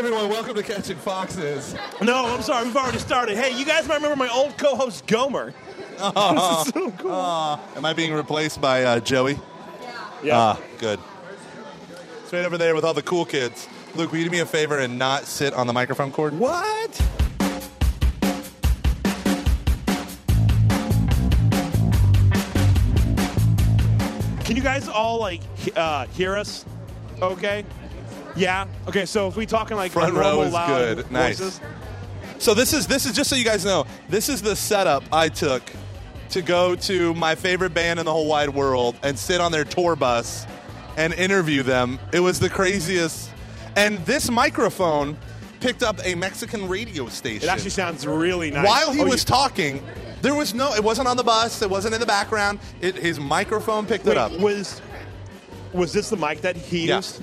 everyone, welcome to Catching Foxes. No, I'm sorry. We've already started. Hey, you guys might remember my old co-host Gomer. this is so cool. Am I being replaced by uh, Joey? yeah. Ah, good. Straight over there with all the cool kids. Luke, will you do me a favor and not sit on the microphone cord? what? Can you guys all like he- uh, hear us? Okay. Yeah. Okay. So if we talking like Front row is loud good. Nice. voices- So this is this is just so you guys know. This is the setup I took to go to my favorite band in the whole wide world and sit on their tour bus and interview them. It was the craziest. And this microphone picked up a Mexican radio station. It actually sounds really nice. While he Oh, was you- talking, there was no. It wasn't on the bus. It wasn't in the background. It, his microphone picked Wait, it up. was was this the mic that he Yeah. used?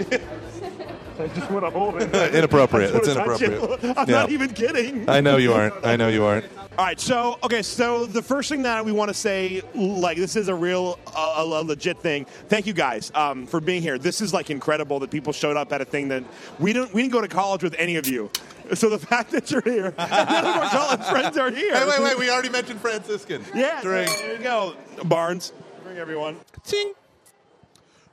I just want to hold it. Inappropriate. I just It's inappropriate. I'm Yeah. not even kidding. I know you aren't. I know you aren't. All right, so okay, so the first thing that we want to say, like this is a real, uh, a, a legit thing. Thank you guys um, for being here. This is like incredible that people showed up at a thing that we don't, we didn't go to college with any of you. So the fact that you're here, none of our college friends are here. Wait, wait, wait. We already mentioned Franciscan. Yeah, Drink. there you go, Barnes. Bring everyone. Ting.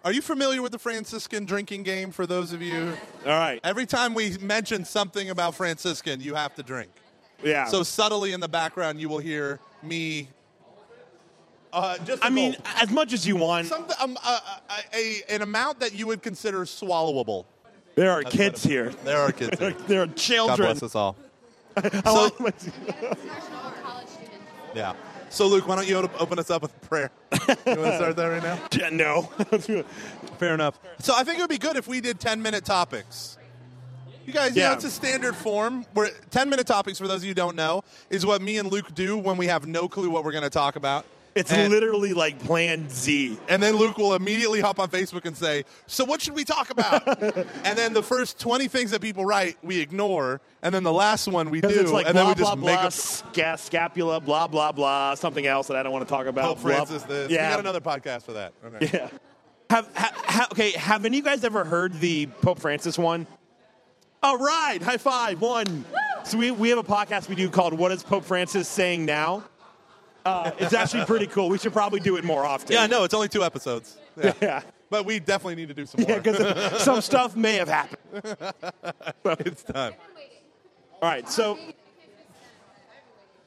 Are you familiar with the Franciscan drinking game for those of you? All right, Every time we mention something about Franciscan, you have to drink. yeah. So subtly in the background, you will hear me. Uh, just I a mean, gulp. as much as you want, Something, um, uh, uh, a, an amount that you would consider swallowable. there are kids here. There are kids. here. There are children. God children. bless us all. So- Yeah. So, Luke, why don't you open us up with prayer? You want to start that right now? Yeah, no. Fair enough. So I think it would be good if we did 10 minute topics. You guys, you Yeah. know, it's a standard form. Where 10 minute topics, for those of you who don't know, is what me and Luke do when we have no clue what we're going to talk about. It's and, literally like Plan Z. And then Luke will immediately hop on Facebook and say, So what should we talk about? and then the first 20 things that people write, we ignore. And then the last one we do. It's like and blah, then we blah, just make blah, up sca- scapula, blah, blah, blah, something else that I don't want to talk about. Pope Blah- Francis this. Yeah. We got another podcast for that. Okay. Yeah. Have, ha, ha, okay, have any of you guys ever heard the Pope Francis one? All right, high five, one. So we, we have a podcast we do called What is Pope Francis Saying Now? Uh, it's actually pretty cool. We should probably do it more often. Yeah, no, it's only two episodes. Yeah. Yeah. But we definitely need to do some more. Yeah, because some stuff may have happened. But it's time. All right, so.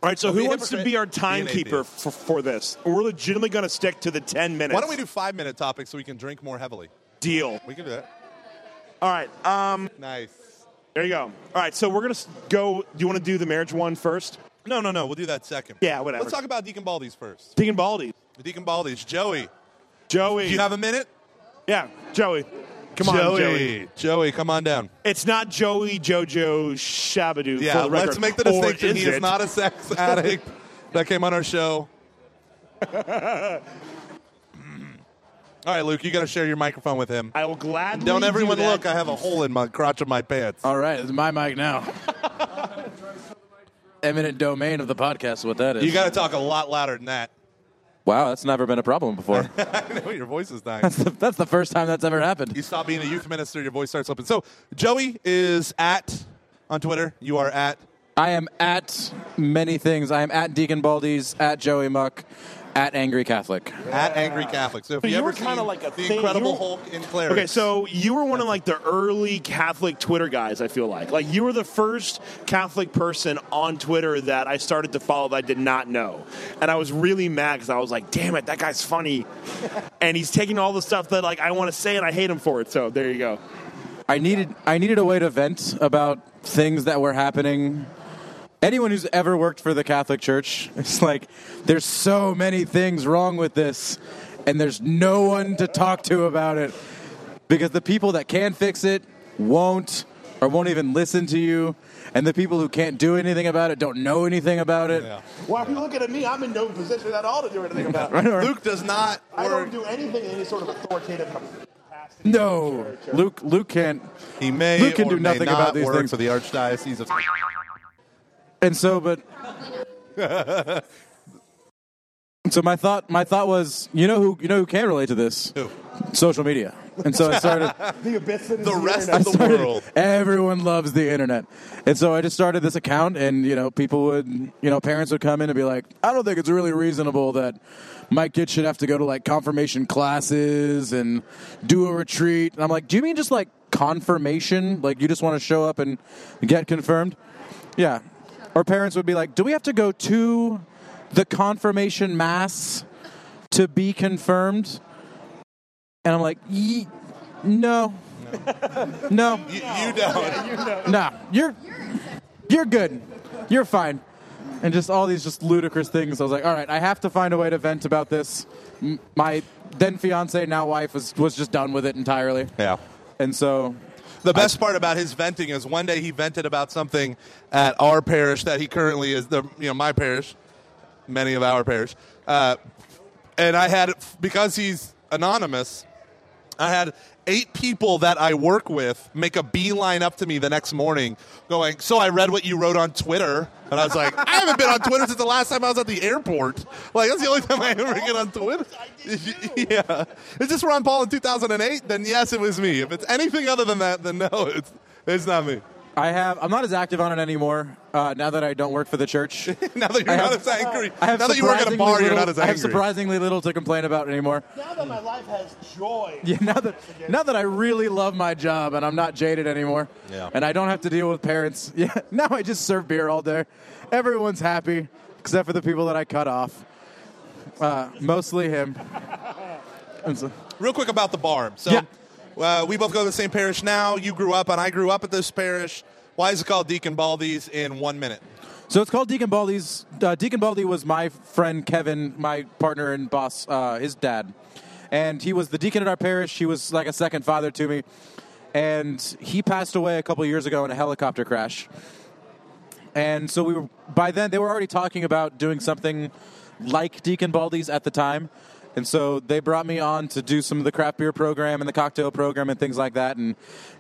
All right, so Don't who wants to be our timekeeper for, for this? We're legitimately going to stick to the 10 minutes. Why don't we do five minute topics so we can drink more heavily? deal? We can do that. All right, um, Nice. there you go. All right, so we're going to go. Do you want to do the marriage one first? No, no, no. We'll do that second. Yeah, whatever. Let's talk about Deacon Baldy's first. Deacon Baldy. Deacon Baldy's. Joey. Joey. Do you have a minute? yeah, Joey. Come on, Joey. Joey. Joey, come on down. It's not Joey Jojo Shabadoo. Yeah, for the let's make the distinction. He is is it? not a sex addict that came on our show. All right, Luke, you got to share your microphone with him. I will gladly. Don't do everyone that. look. I have a hole in my crotch of my pants. All right, it's my mic now. Eminent domain of the podcast, is what that is. You got to talk a lot louder than that. wow, that's never been a problem before. I know your voice is dying. that's, the, that's the first time that's ever happened. You stop being a youth minister, your voice starts open. So, Joey is at on Twitter. You are at I am at many things. I am at Deacon Baldy's, at Joey Muck, at Angry Catholic. at Angry Catholic. So if But you, you ever were kinda seen like a the thing- Incredible you were- Hulk in Claire. Okay, so you were one of like the early Catholic Twitter guys. I feel like, like you were the first Catholic person on Twitter that I started to follow that I did not know, and I was really mad because I was like, "Damn it, that guy's funny," and he's taking all the stuff that like I want to say, and I hate him for it. So there you go. I needed I needed a way to vent about things that were happening. Anyone who's ever worked for the Catholic Church, it's like there's so many things wrong with this, and there's no one to talk to about it because the people that can fix it won't or won't even listen to you, and the people who can't do anything about it don't know anything about it. Yeah. Why are you looking at me? I'm in no position at all to do anything about it. Right, or- Luke does not I work. don't do anything in any sort of authoritative capacity. No, Luke. Luke can't. He may Luke can or do may nothing not about these work things. for the Archdiocese of. And so, but so my thought, my thought was, you know who, you know who can relate to this? Who? Social media. and so I started. The abyss that is The rest internet. of the started- world. Everyone loves the internet, and so I just started this account, and you know, people would, you know, parents would come in and be like, "I don't think it's really reasonable that my kid should have to go to like confirmation classes and do a retreat." And I'm like, "Do you mean just like confirmation? Like you just want to show up and get confirmed?" Yeah. Or parents would be like, "Do we have to go to the confirmation mass to be confirmed?" And I'm like, Ye- "No." No. You, you don't. Nah, you're you're good. You're fine. And just all these just ludicrous things. I was like, all right, I have to find a way to vent about this. My then fiance, now wife, was was just done with it entirely. Yeah. And so, The best part about his venting is one day he vented about something at our parish that he currently is the you know my parish, many of our parish, uh, and I had because he's anonymous, I had eight people that I work with make a beeline up to me the next morning, going, "So I read what you wrote on Twitter," and I was like, "I haven't been on Twitter since the last time I was at the airport. Like that's the only time I ever get on Twitter." yeah, is this Ron Paul in 2008? Then yes, it was me. If it's anything other than that, then no, it's it's not me. I have I'm not as active on it anymore uh, now that I don't work for the church. now that you're I not have- as angry, I have now that you work at a surprisingly bar, you're little- not as angry. I have surprisingly little to complain about anymore. Now that my life has joy. Yeah, now that now that I really love my job and I'm not jaded anymore, Yeah. and I don't have to deal with parents. Yeah, now I just serve beer all day. Everyone's happy except for the people that I cut off. Uh, mostly him. And so- Real quick about the bar. So, Yeah. Uh, we both go to the same parish now. You grew up, and I grew up at this parish. Why is it called Deacon Baldy's in one minute? So it's called Deacon Baldy's. Uh, Deacon Baldy was my friend Kevin, my partner and boss, uh, his dad, and he was the deacon at our parish. He was like a second father to me, and he passed away a couple years ago in a helicopter crash. And so we were by then they were already talking about doing something like Deacon Baldy's at the time. And so they brought me on to do some of the craft beer program and the cocktail program and things like that. And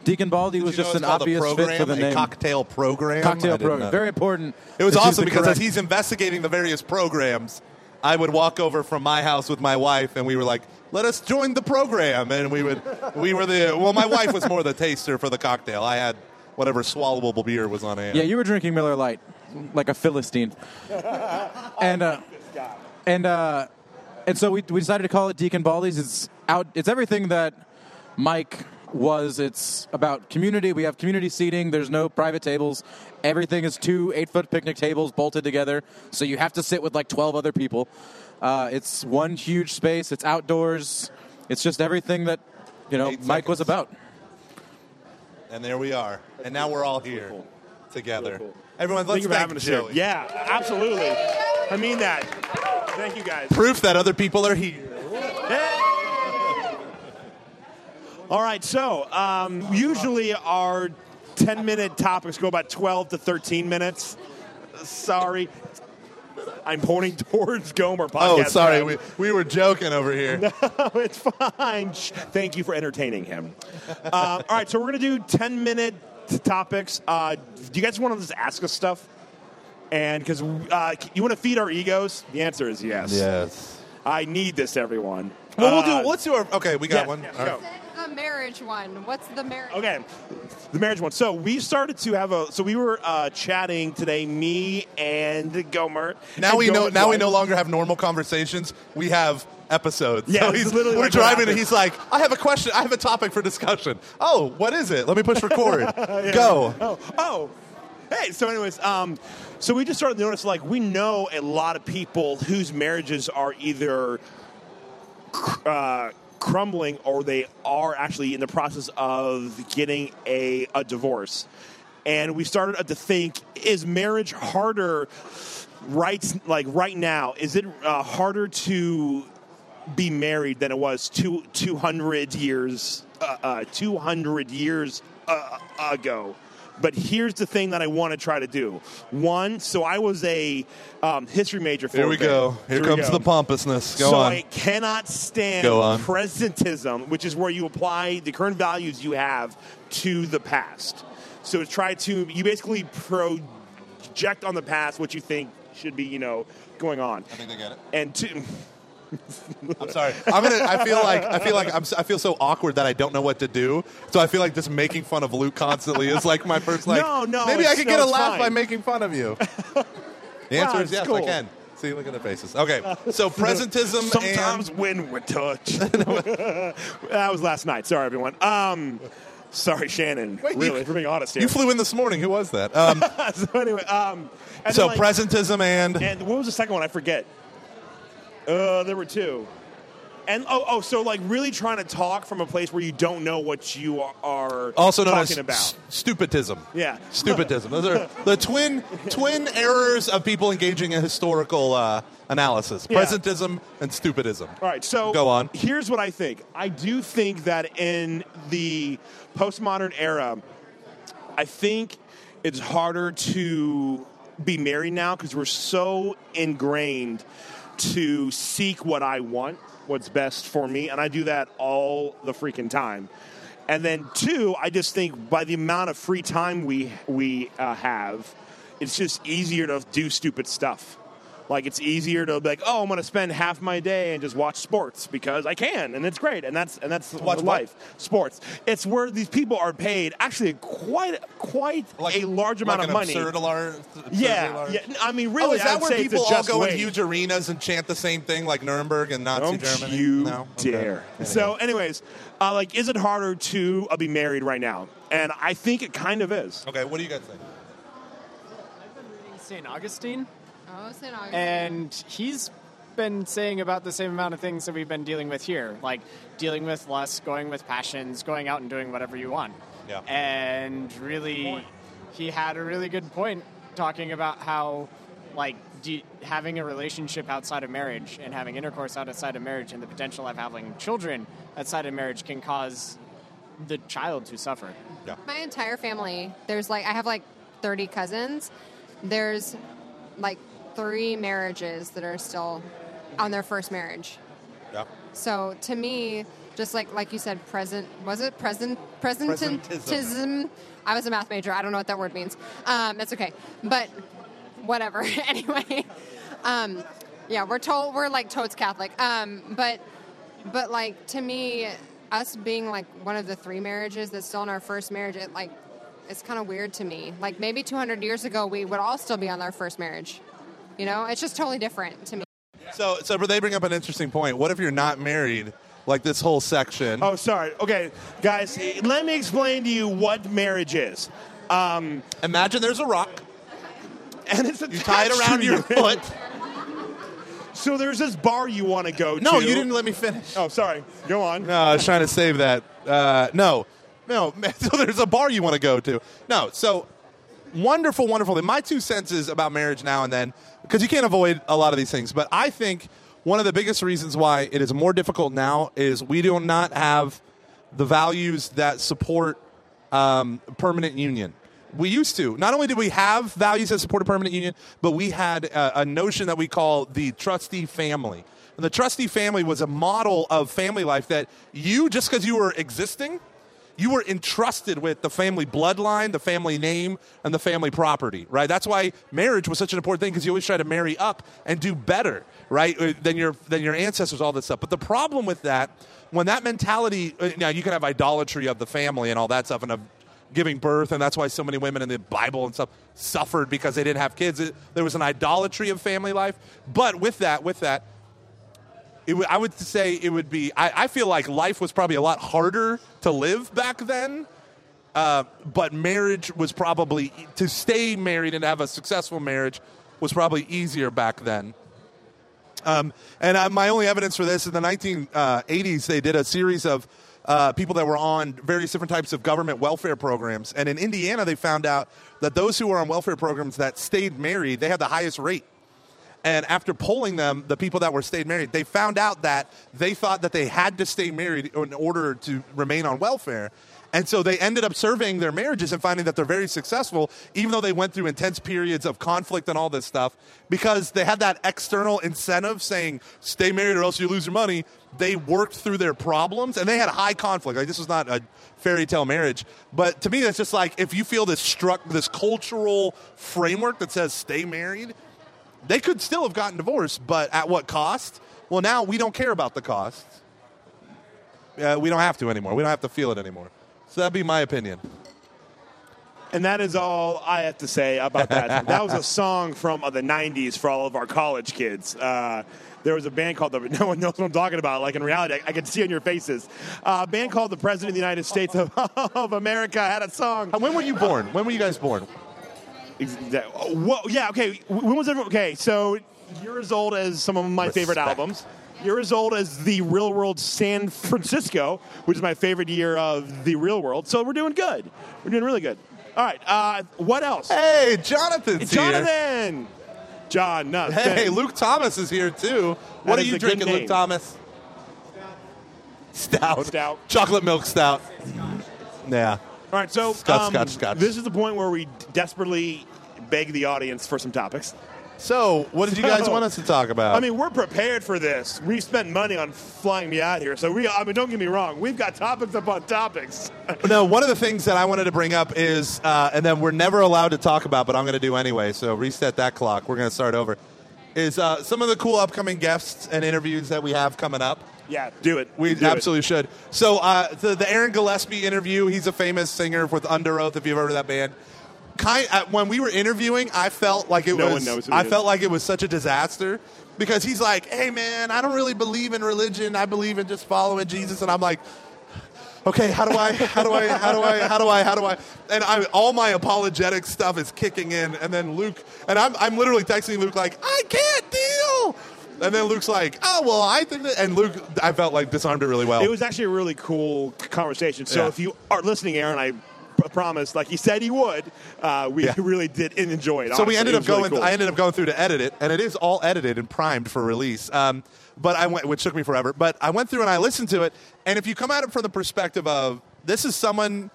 Deacon Baldy was Did you just an it's called a obvious program, fit for the a name. cocktail program. Cocktail program. know. Very important. It was awesome because correct- as he's investigating the various programs, I would walk over from my house with my wife, and we were like, "Let us join the program." And we would, we were the well, my wife was more the taster for the cocktail. I had whatever swallowable beer was on hand. Yeah, you were drinking Miller Lite, like a Philistine. and uh, and uh, and so we, we decided to call it Deacon Baldy's. It's out. It's everything that Mike was. It's about community. We have community seating. There's no private tables. Everything is two eight foot picnic tables bolted together. So you have to sit with like twelve other people. Uh, it's one huge space. It's outdoors. It's just everything that you know Eight Mike was about. And there we are. And now we're all here together. Cool, cool. Everyone, let's Thank you for having us here. Joey. Yeah, absolutely. I mean that. Thank you guys. Proof that other people are here. All right, so um, usually our 10 minute topics go about 12 to 13 minutes. Sorry. I'm pointing towards Gomer Oh, podcast. sorry. We, we were joking over here. No, it's fine. Thank you for entertaining him. Um, all right, so we're going to do 10 minute topics. Uh, do you guys want to just ask us stuff? And because uh, you want to feed our egos? The answer is yes. Yes. I need this, everyone. Well, we'll Uh, do. Let's do our. Okay, we got yeah, one. yeah, right. The marriage one. What's the marriage? Okay, the marriage one. So we started to have a. So we were uh, chatting today, me and Gomer. Now and we know. Gomer's Now we no longer have normal conversations. We have episodes. Yeah, So he's, literally we're like driving, and he's like, "I have a question. I have a topic for discussion." Oh, what is it? Let me push record. Go. Oh, oh. Hey, so anyways, um, so we just started to notice like we know a lot of people whose marriages are either cr- uh, crumbling or they are actually in the process of getting a, a divorce. And we started to think: Is marriage harder? Right, like right now, is it uh, harder to be married than it was two two hundred years uh, uh, two hundred years uh, ago? But here's the thing that I want to try to do. One, so I was a um, history major. For Here a we bit. go. Here we comes go. the pompousness. Go so on. I cannot stand presentism, which is where you apply the current values you have to the past. So to try to you basically project on the past what you think should be, you know, going on. I think they get it. And two, I'm sorry. I'm gonna. I feel like I feel like I'm. I feel so awkward that I don't know what to do. So I feel like just making fun of Luke constantly is like my first like. No, no, Maybe I could no, get a laugh fine. by making fun of you. The answer Wow, is yes. I cool. can. See, look at their faces. Okay, so presentism Sometimes and when we touch. that was last night. Sorry, everyone. Um, sorry, Shannon. Wait, really, if we're being honest here. you flew in this morning. Who was that? Um, so anyway, um, so like, presentism and And what was the second one? I forget. Uh, there were two. And oh, oh, so like really trying to talk from a place where you don't know what you are, also known talking as about. s- stupidism. Yeah. stupidism. Those are the twin twin errors of people engaging in historical uh, analysis: Yeah. presentism and stupidism. All right, so Go on. Here's what I think. I do think that in the postmodern era, I think it's harder to be married now because we're so ingrained to seek what I want, what's best for me, and I do that all the freaking time. And then two, I just think by the amount of free time we we uh, have, it's just easier to do stupid stuff. Like it's easier to be like, oh, I'm going to spend half my day and just watch sports because I can, and it's great, and that's and that's Watch what? life. Sports. It's where these people are paid actually quite quite a large amount like of an money. Absurd lar- absurdly yeah, large- yeah. I mean, really, oh, is I that would where say people all just go in huge arenas and chant the same thing like Nuremberg and Nazi Don't Germany? you no? Okay. dare. So, anyways, uh, like, is it harder to uh, be married right now? And I think it kind of is. Okay, what do you guys think? I've been reading St. Augustine, Oh, St. Augustine. and he's been saying about the same amount of things that we've been dealing with here, like dealing with lust, going with passions, going out and doing whatever you want. Yeah. And really, he had a really good point talking about how, like, de- having a relationship outside of marriage and having intercourse outside of marriage and the potential of having children outside of marriage can cause the child to suffer. Yeah. My entire family, there's like, I have like 30 cousins. There's like three marriages that are still on their first marriage. Yeah. So to me, just like like you said, present was it present presentism? I was a math major. I don't know what that word means. Um, that's okay, but whatever. anyway, um, yeah, we're told we're like totes Catholic. Um, but but like to me, us being like one of the three marriages that's still in our first marriage, it like it's kind of weird to me. Like maybe 200 years ago, we would all still be on our first marriage. You know, it's just totally different to me. So, so but they bring up an interesting point. What if you're not married? Like this whole section. Oh, sorry. Okay, guys, let me explain to you what marriage is. Um, Imagine there's a rock. and it's You tie it around your foot. So there's this bar you want to go to. No, you didn't let me finish. Oh, sorry. Go on. No, I was trying to save that. Uh, no, no. So there's a bar you want to go to. No, so wonderful, wonderful. thing. My two senses about marriage now and then, because you can't avoid a lot of these things. But I think one of the biggest reasons why it is more difficult now is we do not have the values that support um, permanent union. We used to. Not only did we have values that support a permanent union, but we had a, a notion that we call the trustee family. And the trustee family was a model of family life that you, just because you were existing, you were entrusted with the family bloodline, the family name, and the family property, right? That's why marriage was such an important thing because you always try to marry up and do better, right, uh, than your than your ancestors, all this stuff. But the problem with that, when that mentality, uh, now you can have idolatry of the family and all that stuff, and of giving birth, and that's why so many women in the Bible and stuff suffered because they didn't have kids. It- there was an idolatry of family life. But with that, with that, would, I would say it would be. I, I feel like life was probably a lot harder to live back then. Uh, but marriage was probably to stay married and have a successful marriage was probably easier back then. Um, and uh, my only evidence for this in the 1980s, they did a series of uh, people that were on various different types of government welfare programs. And in Indiana, they found out that those who were on welfare programs that stayed married, they had the highest rate. And after polling them, the people that were stayed married, they found out that they thought that they had to stay married in order to remain on welfare. And so they ended up surveying their marriages and finding that they're very successful, even though they went through intense periods of conflict and all this stuff, because they had that external incentive saying, stay married or else you lose your money. They worked through their problems and they had high conflict. Like, this was not a fairy tale marriage. But to me, it's just like if you feel this struck, this cultural framework that says stay married, they could still have gotten divorced, but at what cost? Well, now we don't care about the cost. Uh, we don't have to anymore. We don't have to feel it anymore. So that'd be my opinion. And that is all I have to say about that. that was a song from uh, the 90s for all of our college kids. Uh, there was a band called the no one knows what I'm talking about. Like in reality, I, I can see on your faces. Uh, a band called the President of the United States of, of America had a song. When were you born? When were you guys born? Ex- that- Whoa, yeah, okay. When was everyone? Okay, so you're as old as some of my favorite albums. You're as old as the Real World San Francisco, which is my favorite year of the Real World. So we're doing good. We're doing really good. All right. Uh, what else? Hey, Jonathan's here. Jonathan. John. No, Hey, Luke Thomas is here too. What are you drinking, Luke. Thomas? Stout. Stout. Chocolate milk stout. Yeah. All right. So Scotch, um, scotch, scotch. this is the point where we desperately beg the audience for some topics. So, what did you guys So- want us to talk about? I mean, we're prepared for this. We spent money on flying me out here, so we. I mean, don't get me wrong. We've got topics upon topics. no, one of the things that I wanted to bring up is, uh, and then we're never allowed to talk about, but I'm going to do anyway. So reset that clock. We're going to start over. Is uh, some of the cool upcoming guests and interviews that we have coming up. yeah, do it. We Do it. absolutely should. So uh, the, the Aaron Gillespie interview, he's a famous singer with Underoath. If you've heard of that band, kind uh, when we were interviewing, I felt like it No was. one knows who I is. felt like it was such a disaster because he's like, "Hey man, I don't really believe in religion. I believe in just following Jesus." And I'm like. Okay, how do I, how do I, how do I, how do I, how do I? And I, all my apologetic stuff is kicking in, and then Luke, and I'm, I'm literally texting Luke like, I can't deal. And then Luke's like, oh well, I think that, and Luke, I felt like disarmed it really well. It was actually a really cool conversation. So Yeah. if you are listening, Aaron, I pr- promise, like he said he would, uh, we Yeah. really did enjoy it. so we ended up was really going. cool. I ended up going through to edit it, and it is all edited and primed for release. Um, but I went, which took me forever. But I went through and I listened to it, and if you come at it from the perspective of this is someone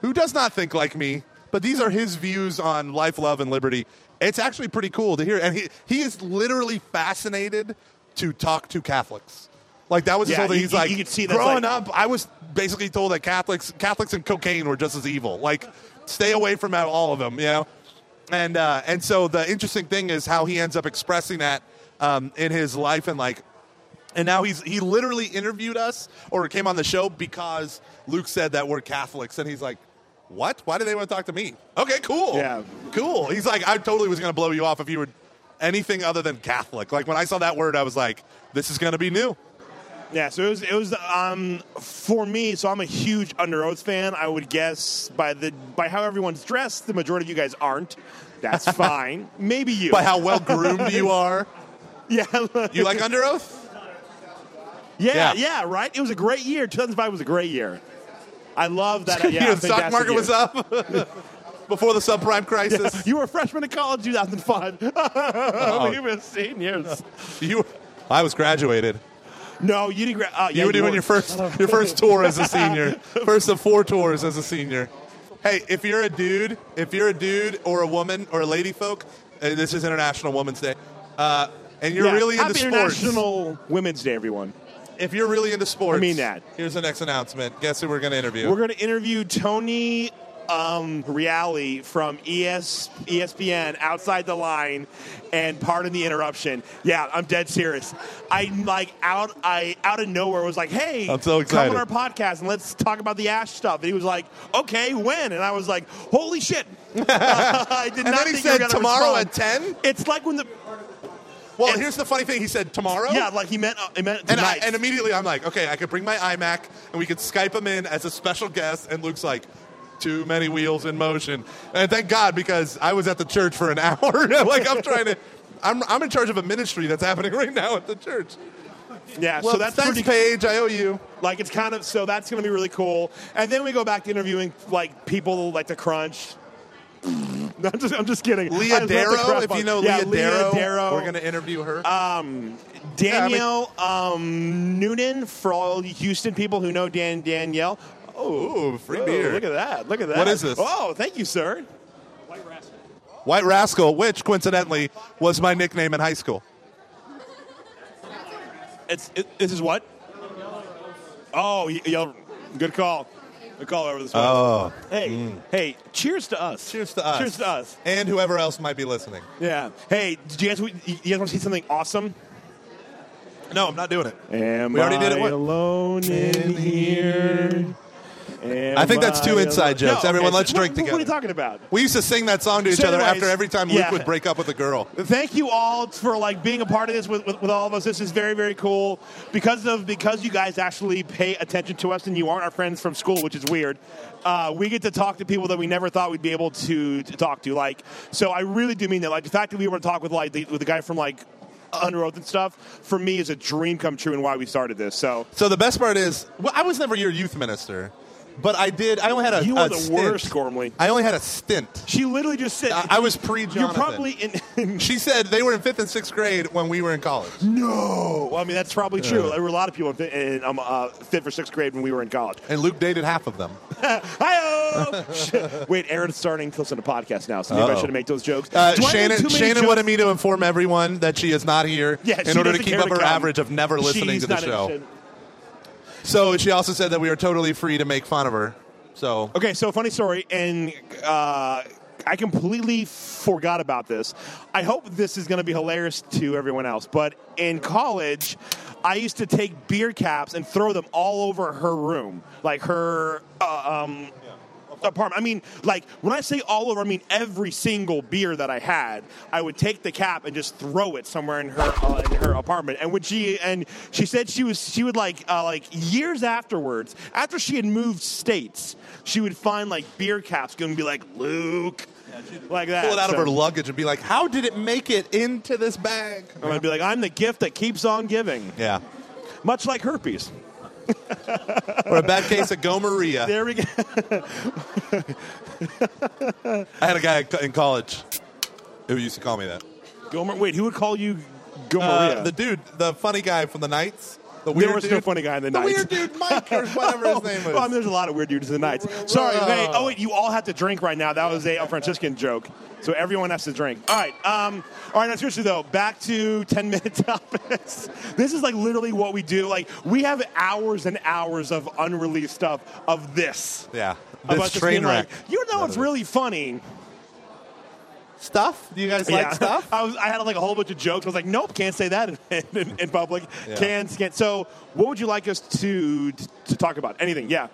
who does not think like me, but these are his views on life, love, and liberty. It's actually pretty cool to hear, and he he is literally fascinated to talk to Catholics. Like that was his Yeah, whole thing. you- He's you- like, you could see that's growing like- up, I was basically told that Catholics, Catholics and cocaine were just as evil. Like, stay away from all of them. You know. And uh, and so the interesting thing is how he ends up expressing that um, in his life and like, and now he's he literally interviewed us or came on the show because Luke said that we're Catholics, and he's like, "What? Why do they want to talk to me?" Okay, cool. Yeah. cool. He's like, I totally was going to blow you off if you were anything other than Catholic. Like when I saw that word, I was like, this is going to be new. Yeah, so it was it was um, for me. So I'm a huge Underoath fan. I would guess by the by how everyone's dressed, the majority of you guys aren't. That's fine. Maybe you. By how well groomed you are. yeah, You like Underoath? yeah, Yeah. yeah, right. It was a great year. 2005 was a great year. I love that. Yeah, the stock market was up before the subprime crisis. You were a freshman in college, 2005. Oh. we were seniors. You, I was graduated. No, you didn't. Gra- uh, yeah, You were doing your first your first tour as a senior. First of four tours as a senior. Hey, if you're a dude, if you're a dude or a woman or a lady folk, uh, this is International Women's Day, uh, and you're Yeah, really into Happy sports. International Women's Day, everyone. If you're really into sports, I mean that. Here's the next announcement. Guess who we're going to interview? We're going to interview Tony um, Reali from ES, ESPN outside the line, and pardon the interruption. Yeah, I'm dead serious. I like out I out of nowhere was like, "Hey, I'm so excited. come on our podcast and let's talk about the Ash stuff." And he was like, "Okay, when?" And I was like, "Holy shit!" I did and not then he think you were said gonna tomorrow respond. at ten. It's like when the Well, here's the funny thing. He said tomorrow. yeah, like he meant uh, he meant And, I, tonight. and immediately I'm like, okay, I could bring my iMac and we could Skype him in as a special guest. And Luke's like, too many wheels in motion. And thank God because I was at the church for an hour. like I'm trying to, I'm, I'm in charge of a ministry that's happening right now at the church. yeah, Well, so that's thanks, pretty Paige. I owe you. Like it's kind of so that's going to be really cool. And then we go back to interviewing like people like the Crunch. I'm just I'm just kidding. I Leah Darrow. If you know yeah, Leah, Darrow, Darrow. we're going to interview her. Um, Danielle um, Noonan for all Houston people who know Dan Danielle. Ooh, free Oh, beer. Look at that! Look at that! What is this? Oh, thank you, sir. White Rascal, White Rascal, which coincidentally was my nickname in high school. It's it, this is what? Oh, y- yell, good call. Good call over this one. Oh. hey, mm. hey! Cheers to us! Cheers to us. Cheers to us! And whoever else might be listening. Yeah. Hey, do you guys, you guys want to see something awesome? No, I'm not doing it. Am We already did it I once. alone in here? Am I think that's two I inside alone- jokes. No, Everyone, okay, let's drink what, together. What are you talking about? We used to sing that song to each So other anyways, after every time Luke yeah. would break up with a girl. Thank you all for like being a part of this with, with, with all of us. This is very very cool because of because you guys actually pay attention to us and you aren't our friends from school, which is weird. Uh, we get to talk to people that we never thought we'd be able to, to talk to. Like, so I really do mean that. Like the fact that we were to talk with like the, with the guy from like Underoath and stuff for me is a dream come true and why we started this. So So the best part is, well, I was never your youth minister, but I did. I only had a. you a are the stint. worst, Gormley. I only had a stint. She literally just said I, I was pre. You're probably in. She said they were in fifth and sixth grade when we were in college. no, well, I mean that's probably true. There were a lot of people in, fi- in um, uh, fifth or sixth grade when we were in college. And Luke dated half of them. Hi-oh! Wait, Aaron's starting to listen to podcasts now, so maybe I Uh-oh. should make those jokes. Uh, Shannon, Shannon wanted me to inform everyone that she is not here Yeah, in order to keep up to her average of never listening She's to the not show. So she also said that we are totally free to make fun of her. So Okay, so funny story, and uh, I completely forgot about this. I hope this is going to be hilarious to everyone else, but in college, I used to take beer caps and throw them all over her room, like her. Uh, um, Apartment. I mean, like when I say all over, I mean every single beer that I had. I would take the cap and just throw it somewhere in her uh, in her apartment. And when she and she said she was she would like uh, like years afterwards, after she had moved states, she would find like beer caps going to be like Luke, like that. pull it out of her luggage and be like, "How did it make it into this bag?" I'm gonna be like, I'm the gift that keeps on giving, Yeah. much like herpes. Or a bad case of gonorrhea. There we go. I had a guy in college who used to call me that. Gomer, wait, who would call you Gomeria? Uh, the dude, the funny guy from the Knights. The weird there was dude. no funny guy in the, The Knights. weird dude, Mike, or whatever his name was. Well, I mean, there's a lot of weird dudes in the Knights. Sorry, Whoa. wait. Oh, wait, you all have to drink right now. That was a, a Franciscan joke. So everyone has to drink. All right. Um, all right. Now, seriously though, back to 10 minute topics. This is like literally what we do. Like we have hours and hours of unreleased stuff of this. yeah. About This just train being like, wreck. you know, it's really funny. Stuff? Do you guys like stuff? I was. I had like a whole bunch of jokes. I was like, nope, can't say that in, in, in public. Yeah. Can't, can't. So, what would you like us to to talk about? Anything? Yeah.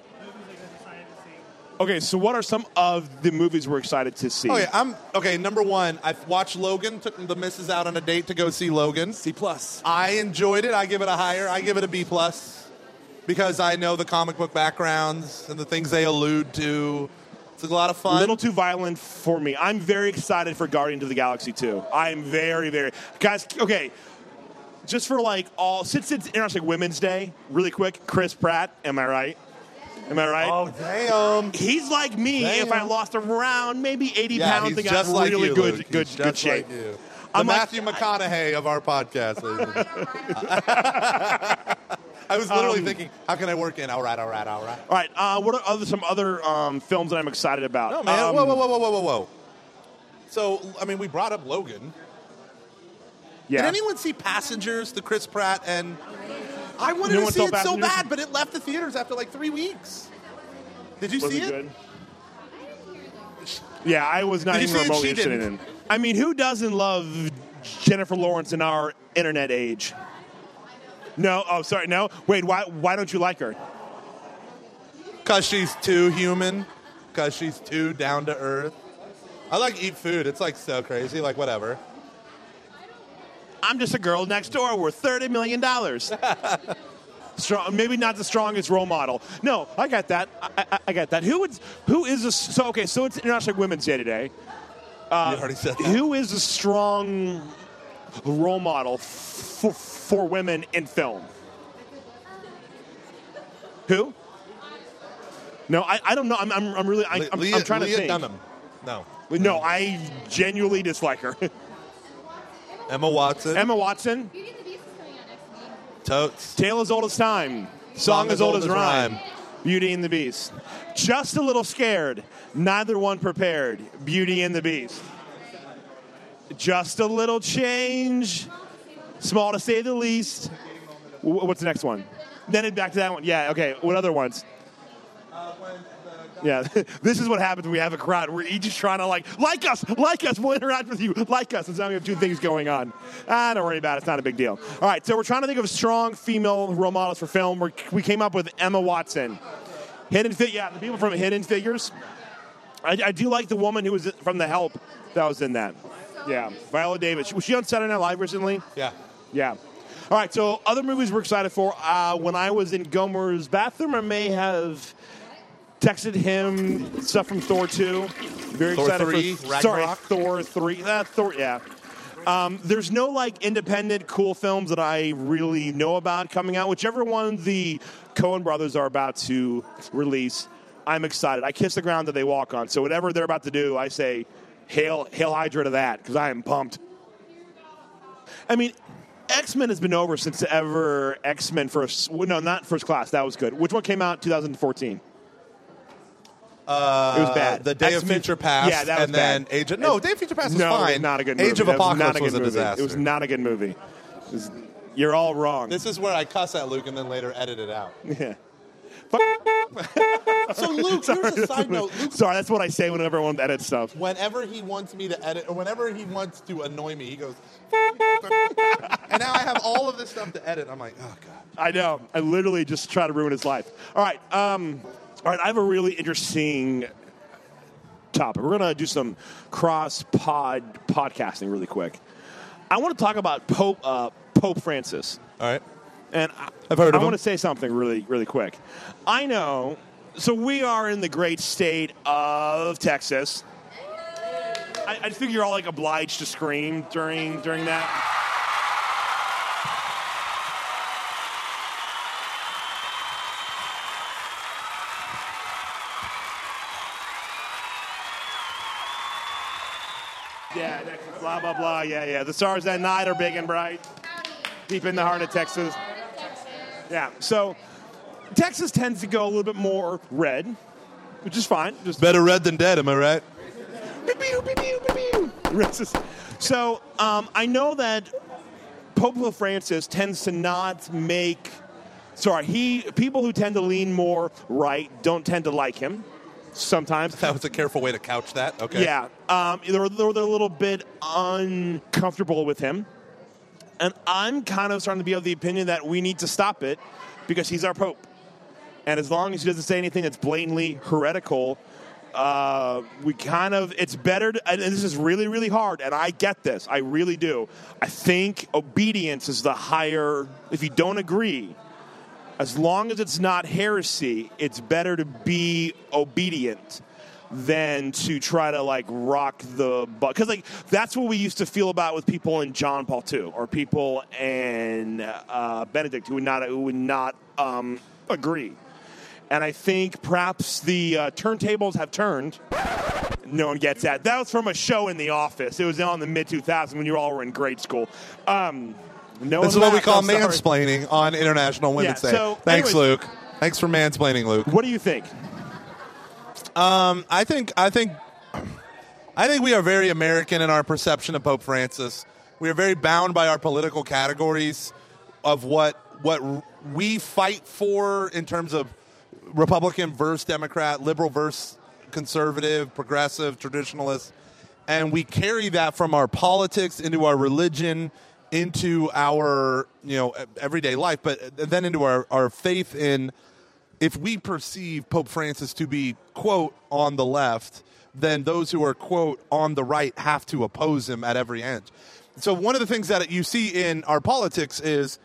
Okay, so what are some of the movies we're excited to see? Oh yeah, I'm okay. Number one, I watched Logan. Took the missus out on a date to go see Logan. C plus. I enjoyed it. I give it a higher. I give it a B plus because I know the comic book backgrounds and the things they allude to. It's a lot of A fun. little too violent for me. I'm very excited for Guardians of the Galaxy 2. I am very, very guys. Okay, just for like all since it's International Women's Day, really quick. Chris Pratt, am I right? Am I right? oh damn! He's like me. Damn. If I lost around maybe 80 Yeah, pounds he's and got like really you, good, Luke. good, He's good just shape. Like you. The I'm like- Matthew McConaughey of our podcast. ladies and gentlemen. I was literally Um, thinking, how can I work in? All right, all right, all right. All right. Uh, what are other, some other um, films that I'm excited about? No man, Um, whoa, whoa, whoa, whoa, whoa, whoa. So, I mean, we brought up Logan. Yeah. Did anyone see Passengers, the Chris Pratt and? I wanted No to see it so bad, but it left the theaters after like three weeks. Did you Was see it good? Yeah, I was not Did even remotely interested in. it. I mean, who doesn't love Jennifer Lawrence in our internet age? No. Oh, sorry. No. Wait. Why? Why don't you like her? Because she's too human. Because she's too down to earth. I like eat food. It's like so crazy. Like whatever. I'm just a girl next door worth thirty million dollars. Strong, maybe not the strongest role model. No, I got that. I, I, I got that. Who would? Who is a so? Okay, so it's International Women's Day today. Uh, you already said that. Who is a strong role model for, for women in film? Who? No, I, I don't know. I'm, I'm, I'm really I, I'm, Leah, I'm trying Leah to think. Dunham. No. No, I genuinely dislike her. Emma Watson. Emma Watson, Beauty and the Beast is coming out next week. Totes. Tale as old as time, song, as old as rhyme. Beauty and the Beast. Just a little scared, neither one prepared. Beauty and the Beast. Just a little change, small to say the least. Wh- What's the next one? Then it back to that one. Yeah, okay. What other ones? Yeah, this is what happens when we have a crowd. We're each just trying to like, like us, like us. We'll interact with you, like us. And so now we have two things going on. Ah, don't worry about it. It's not a big deal. All right, so we're trying to think of strong female role models for film. We're, we came up with Emma Watson. Hidden Figures, yeah, the people from Hidden Figures. I, I do like the woman who was from The Help that was in that. Yeah, Viola Davis. Was she on Saturday Night Live recently? Yeah. Yeah. All right, so other movies we're excited for. Uh, when I was in Gomer's bathroom, I may have texted him stuff from Thor 2. Very Thor excited 3, for sorry, Thor 3. Uh, Thor, yeah. Um, there's no like independent cool films that I really know about coming out. Whichever one the Coen brothers are about to release, I'm excited. I kiss the ground that they walk on. So whatever they're about to do, I say, hail, hail Hydra to that because I am pumped. I mean, X Men has been over since ever X Men First. No, not First Class. That was good. Which one came out? 2014. Uh, It was bad. The Day of X-Men- Future Past. Yeah, that was and then bad. Age of No, Day of Future Past was no, fine. not a good movie. Age of was Apocalypse not a was a disaster. It was not a good movie. Was- you're all wrong. This is where I cuss at Luke and then later edit it out. yeah. So Luke, here's a side note. Luke, Sorry, that's what I say whenever everyone edits stuff. whenever he wants me to edit, or whenever he wants to annoy me, he goes. and now I have all of this stuff to edit. I'm like, oh god. I know. I literally just try to ruin his life. All right. Um, all right. I have a really interesting topic. We're going to do some cross pod podcasting really quick. I want to talk about Pope uh, Pope Francis. All right. And I, I've heard of I want to say something really, really quick. I know. So we are in the great state of Texas. I, I think you're all like obliged to scream during during that. Yeah, blah blah blah. Yeah, yeah. The stars that night are big and bright, deep in the heart of Texas. Yeah. So Texas tends to go a little bit more red, which is fine. Just Better red than dead. Am I right? So um, I know that Pope Francis tends to not make. Sorry, he people who tend to lean more right don't tend to like him. Sometimes That was a careful way to couch that. Okay. yeah, um, they're, they're a little bit uncomfortable with him. And I'm kind of starting to be of the opinion that we need to stop it because he's our Pope. And as long as he doesn't say anything that's blatantly heretical, uh, we kind of, it's better, to, and this is really, really hard, and I get this, I really do. I think obedience is the higher, if you don't agree, as long as it's not heresy, it's better to be obedient than to try to like rock the butt. Because like that's what we used to feel about with people in John Paul II or people in uh, Benedict who would not who would not um, agree. And I think perhaps the uh, turntables have turned. No one gets that. That was from a show in the office. It was on the mid 2000s when you all were in grade school. Um, no This is what we call mansplaining on International Women's Yeah, Day. so Thanks, anyways- Luke. Thanks for mansplaining, Luke. What do you think? Um, I think I think I think we are very American in our perception of Pope Francis. We are very bound by our political categories of what what we fight for in terms of Republican versus Democrat, liberal versus conservative, progressive, traditionalist, and we carry that from our politics into our religion, into our you know everyday life, but then into our, our faith in if we perceive Pope Francis to be, quote, on the left, then those who are, quote, on the right have to oppose him at every end. So, one of the things that you see in our politics is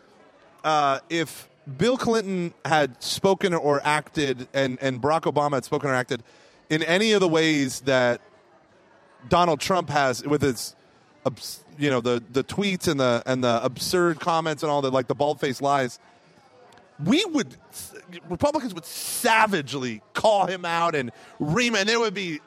uh, if Bill Clinton had spoken or acted, and, and Barack Obama had spoken or acted in any of the ways that Donald Trump has with his, you know, the, the tweets and the and the absurd comments and all the like the bald faced lies, we would Republicans would savagely call him out and ream, and there would be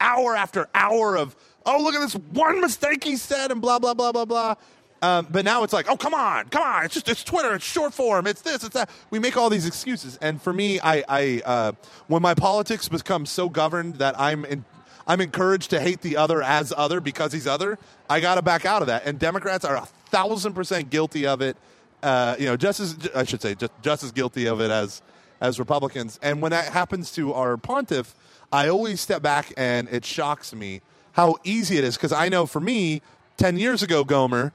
hour after hour of oh look at this one mistake he said and blah blah blah blah blah. Um, but now it's like oh come on come on it's just it's Twitter it's short form it's this it's that we make all these excuses and for me I I uh, when my politics become so governed that I'm in. I'm encouraged to hate the other as other because he's other. I got to back out of that, and Democrats are a thousand percent guilty of it uh, you know, just as I should say, just just as guilty of it as as Republicans. And when that happens to our pontiff, I always step back and it shocks me how easy it is. Because I know for me, 10 years ago, Gomer,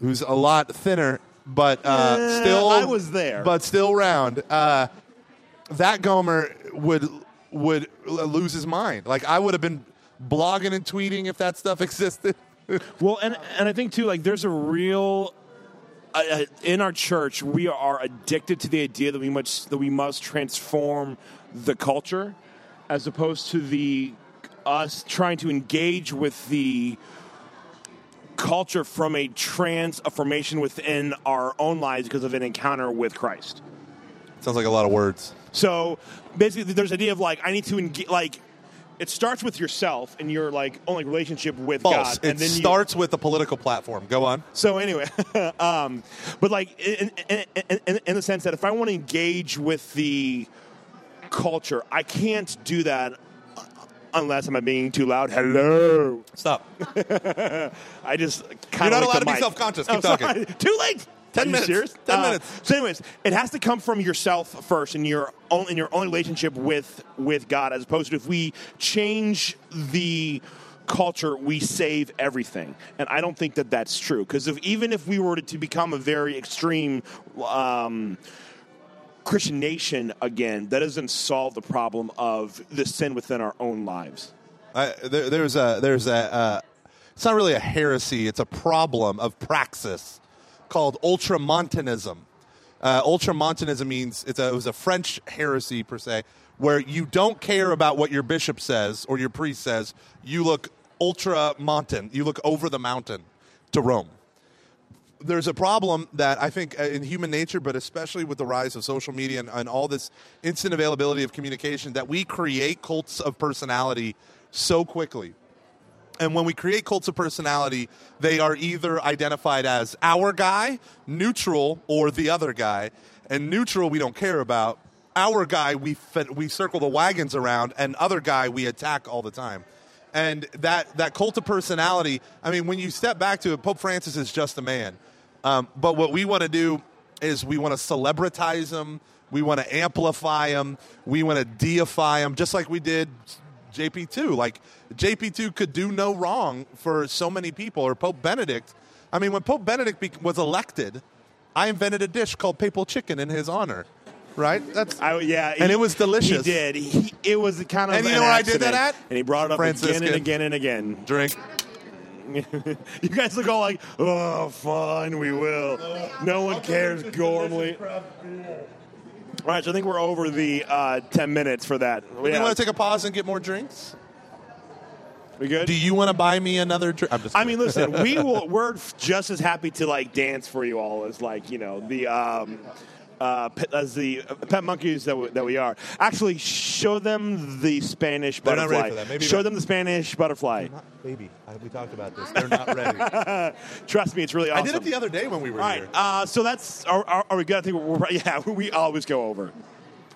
who's a lot thinner, but uh, Eh, still. I was there. But still round. Uh, that Gomer would would lose his mind. Like I would have been blogging and tweeting if that stuff existed. Well, and and I think too, like there's a real uh, in our church, we are addicted to the idea that we must that we must transform the culture, as opposed to the us trying to engage with the culture from a transformation within our own lives because of an encounter with Christ. Sounds like a lot of words. So basically, there's the idea of like I need to engage. Like it starts with yourself and your like only relationship with False. God, it and then you, starts with a political platform. Go on. so anyway, um, but like in, in, in, in the sense that if I want to engage with the culture, I can't do that unless I'm I being too loud? Hello. Stop. I just kind of. You're not of allowed to be self-conscious. Keep talking. Too late. Are 10 you minutes. serious? 10 Uh, minutes. So, anyways, it has to come from yourself first, in your own in your own relationship with with God, as opposed to if we change the culture, we save everything. And I don't think that that's true because if even if we were to become a very extreme. Um, Christian nation again, that doesn't solve the problem of the sin within our own lives. I, there, there's a there's a uh, it's not really a heresy. It's a problem of praxis called ultramontanism. Uh, ultramontanism means a, it was a French heresy per se, where you don't care about what your bishop says or your priest says. You look ultramontane. You look over the mountain to Rome. There's a problem that I think uh, in human nature, but especially with the rise of social media and, and all this instant availability of communication, that we create cults of personality so quickly. And when we create cults of personality, they are either identified as our guy, neutral, or the other guy. And neutral, we don't care about. Our guy, we fit, we circle the wagons around, and other guy, we attack all the time. And that that cult of personality. I mean, when you step back to it, Pope Francis is just a man. Um, but what we want to do is we want to celebritize him. We want to amplify him. We want to deify him, just like we did JP2. Like JP2 could do no wrong for so many people, or Pope Benedict. I mean, when Pope Benedict be- was elected, I invented a dish called papal chicken in his honor. Right? That's I, yeah, And it was delicious. He did. He, it was kind of And you an know where I did that at? And he brought it up again and again and again. drink. You guys look all like, oh, fine, we will. No one cares, Gormley. All right, so I think we're over the uh, 10 minutes for that. Do Yeah. you want to take a pause and get more drinks? we good? Do you want to buy me another drink? I mean, listen, we will. We're just as happy to like dance for you all as like you know the um, uh, as the uh, pet monkeys that we, that we are. Actually, show them the Spanish They're not butterfly. ready for that. Maybe show them the Spanish butterfly. baby. we talked about this. They're not ready. Trust me, it's really I did it the other day when we were All here. right, uh, so that's are, are, are we good? I think we're yeah. We always go over.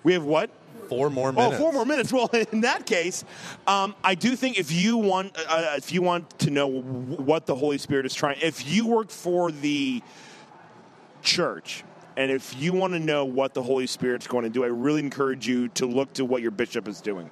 We have what? Four more Oh, minutes. four more minutes. Well, in that case, um, I do think if you want, uh, if you want to know what the Holy Spirit is trying, if you work for the church, and if you want to know what the Holy Spirit's going to do, I really encourage you to look to what your bishop is doing.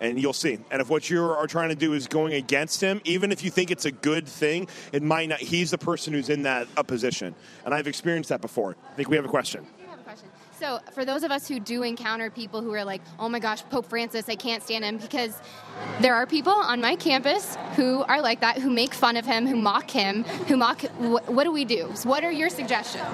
And you'll see. And if what you are trying to do is going against him, even if you think it's a good thing, it might not. He's the person who's in that uh, position, and I've experienced that before. I think we have a question. I have a question. So, for those of us who do encounter people who are like, oh my gosh, Pope Francis, I can't stand him, because there are people on my campus who are like that, who make fun of him, who mock him, who mock. What, what do we do? What are your suggestions?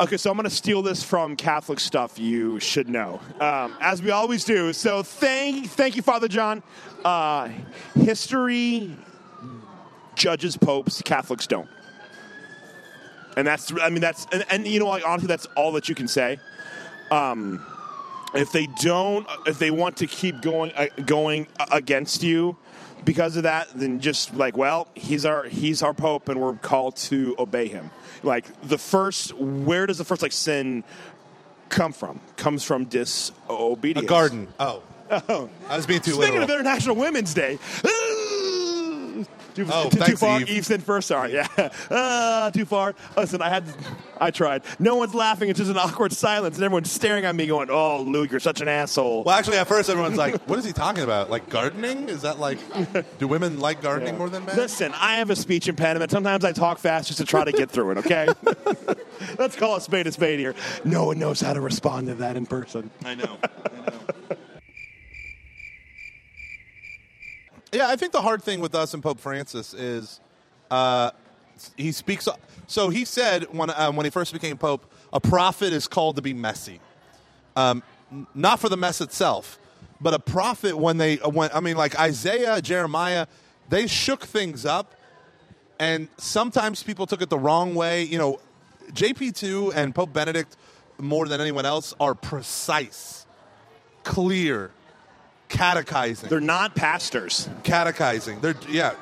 Okay, so I'm going to steal this from Catholic stuff you should know, um, as we always do. So thank, thank you, Father John. Uh, history judges popes, Catholics don't, and that's I mean that's and, and you know like honestly that's all that you can say. Um, if they don't, if they want to keep going uh, going against you because of that, then just like, well, he's our he's our pope, and we're called to obey him. Like the first, where does the first like sin come from? Comes from A disobedience. garden. Oh. I was being too Speaking literal. of International Women's Day, Too, Oh, too, too far. Eve. Eve said first. Sorry. Yeah. Uh, too far. Listen, I had. I tried. No one's laughing. It's just an awkward silence, and everyone's staring at me, going, "Oh, Luke, you're such an asshole." Well, actually, at first everyone's like, "What is he talking about? Like gardening? Is that like? Do women like gardening more than men?" Listen, I have a speech impediment. Sometimes I talk fast just to try to get through it. Okay. Let's call it spade a spade here. No one knows how to respond to that in person. I know. I know. Yeah, I think the hard thing with us and Pope Francis is uh, he speaks. So he said when uh, when he first became pope, a prophet is called to be messy, um, not for the mess itself, but a prophet when they uh, when I mean like Isaiah, Jeremiah, they shook things up, and sometimes people took it the wrong way. You know, JP two and Pope Benedict more than anyone else are precise, clear, catechizing They're not pastors. catechizing. They're yeah,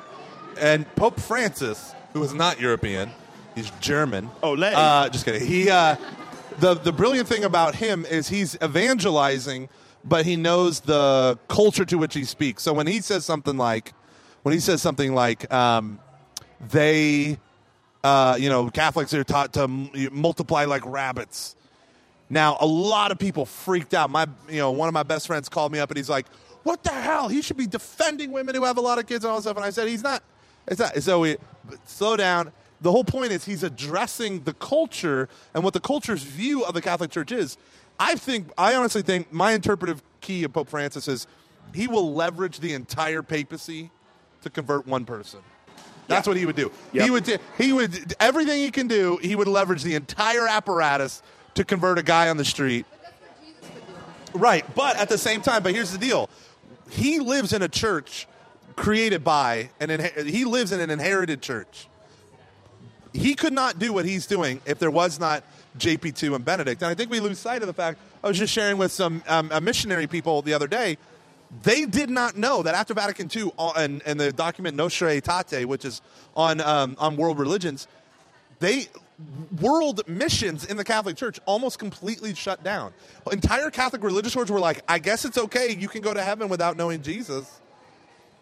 and Pope Francis, who is not European, he's German. Olé. Uh, just kidding. He uh, the the brilliant thing about him is he's evangelizing, but he knows the culture to which he speaks. So when he says something like, when he says something like, um, they, uh, you know, Catholics are taught to m- multiply like rabbits. Now, a lot of people freaked out. My, you know, one of my best friends called me up and he's like, "What the hell? He should be defending women who have a lot of kids and all this stuff." And I said, "He's not. It's not." So we slow down. The whole point is he's addressing the culture and what the culture's view of the Catholic Church is. I think, I honestly think, my interpretive key of Pope Francis is he will leverage the entire papacy to convert one person. That's what he would do. Yep. He would. He would everything he can do. He would leverage the entire apparatus to convert a guy on the street. Right, but at the same time, but here's the deal: he lives in a church created by an inhe- he lives in an inherited church. He could not do what he's doing if there was not JP2 and Benedict. And I think we lose sight of the fact. I was just sharing with some um, uh, missionary people the other day. They did not know that after Vatican II uh, and, and the document Nostra Aetate, which is on um, on world religions, they world missions in the Catholic Church almost completely shut down. Entire Catholic religious orders were like, I guess it's okay, you can go to heaven without knowing Jesus.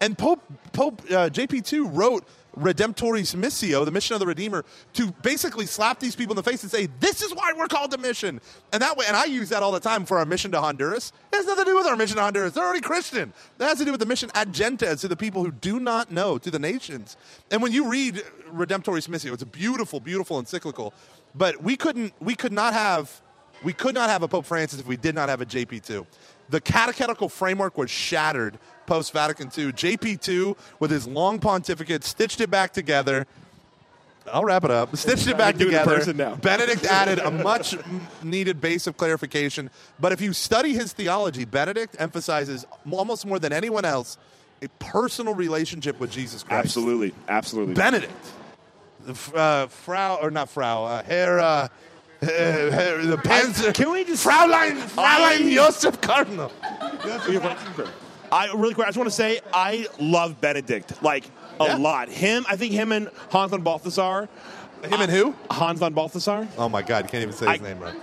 And Pope Pope uh, JP2 wrote Redemptoris Missio, the mission of the Redeemer, to basically slap these people in the face and say, "This is why we're called to mission." And that way, and I use that all the time for our mission to Honduras. It has nothing to do with our mission to Honduras. They're already Christian. That has to do with the mission ad gentes to the people who do not know, to the nations. And when you read Redemptoris Missio, it's a beautiful, beautiful encyclical. But we couldn't, we could not have, we could not have a Pope Francis if we did not have a JP2. The catechetical framework was shattered post Vatican II. JP2, with his long pontificate, stitched it back together. I'll wrap it up. Stitched it back do it in together. Benedict added a much needed base of clarification. But if you study his theology, Benedict emphasizes almost more than anyone else a personal relationship with Jesus Christ. Absolutely, absolutely. Benedict, uh, Frau or not Frau, uh, Herr, uh, the Panzer. can we just- Fraulein, Fraulein Joseph Cardinal? I really quick. I just want to say I love Benedict like a Yeah. lot. Him, I think him and Hans von Balthasar. Him and who? Hans von Balthasar. Oh my God, you can't even say his I- name right.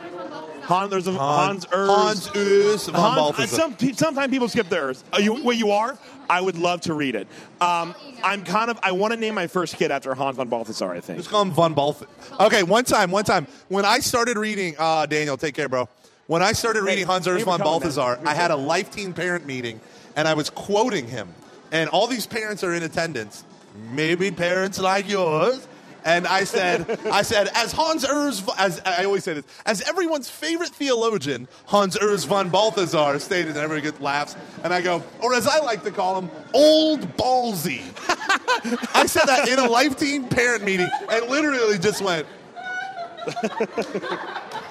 Han, there's a Hans Urs. Hans Urs von Hans- Balthasar. Some, sometimes people skip the Urs. Are you, where you are, I would love to read it. Um, I'm kind of. I want to name my first kid after Hans von Balthasar. I think. Just call him Von Balth. Okay, one time, one time, when I started reading, uh, Daniel, take care, bro. When I started reading Hans Urs von Balthasar. I had a life team parent meeting, and I was quoting him. And all these parents are in attendance, maybe parents like yours. And I said, I said, as Hans Urs, as I always say this, as everyone's favorite theologian, Hans Urs von Balthasar stated, and everybody gets laughs. And I go, or as I like to call him, Old Ballsy. I said that in a life team parent meeting, and literally just went.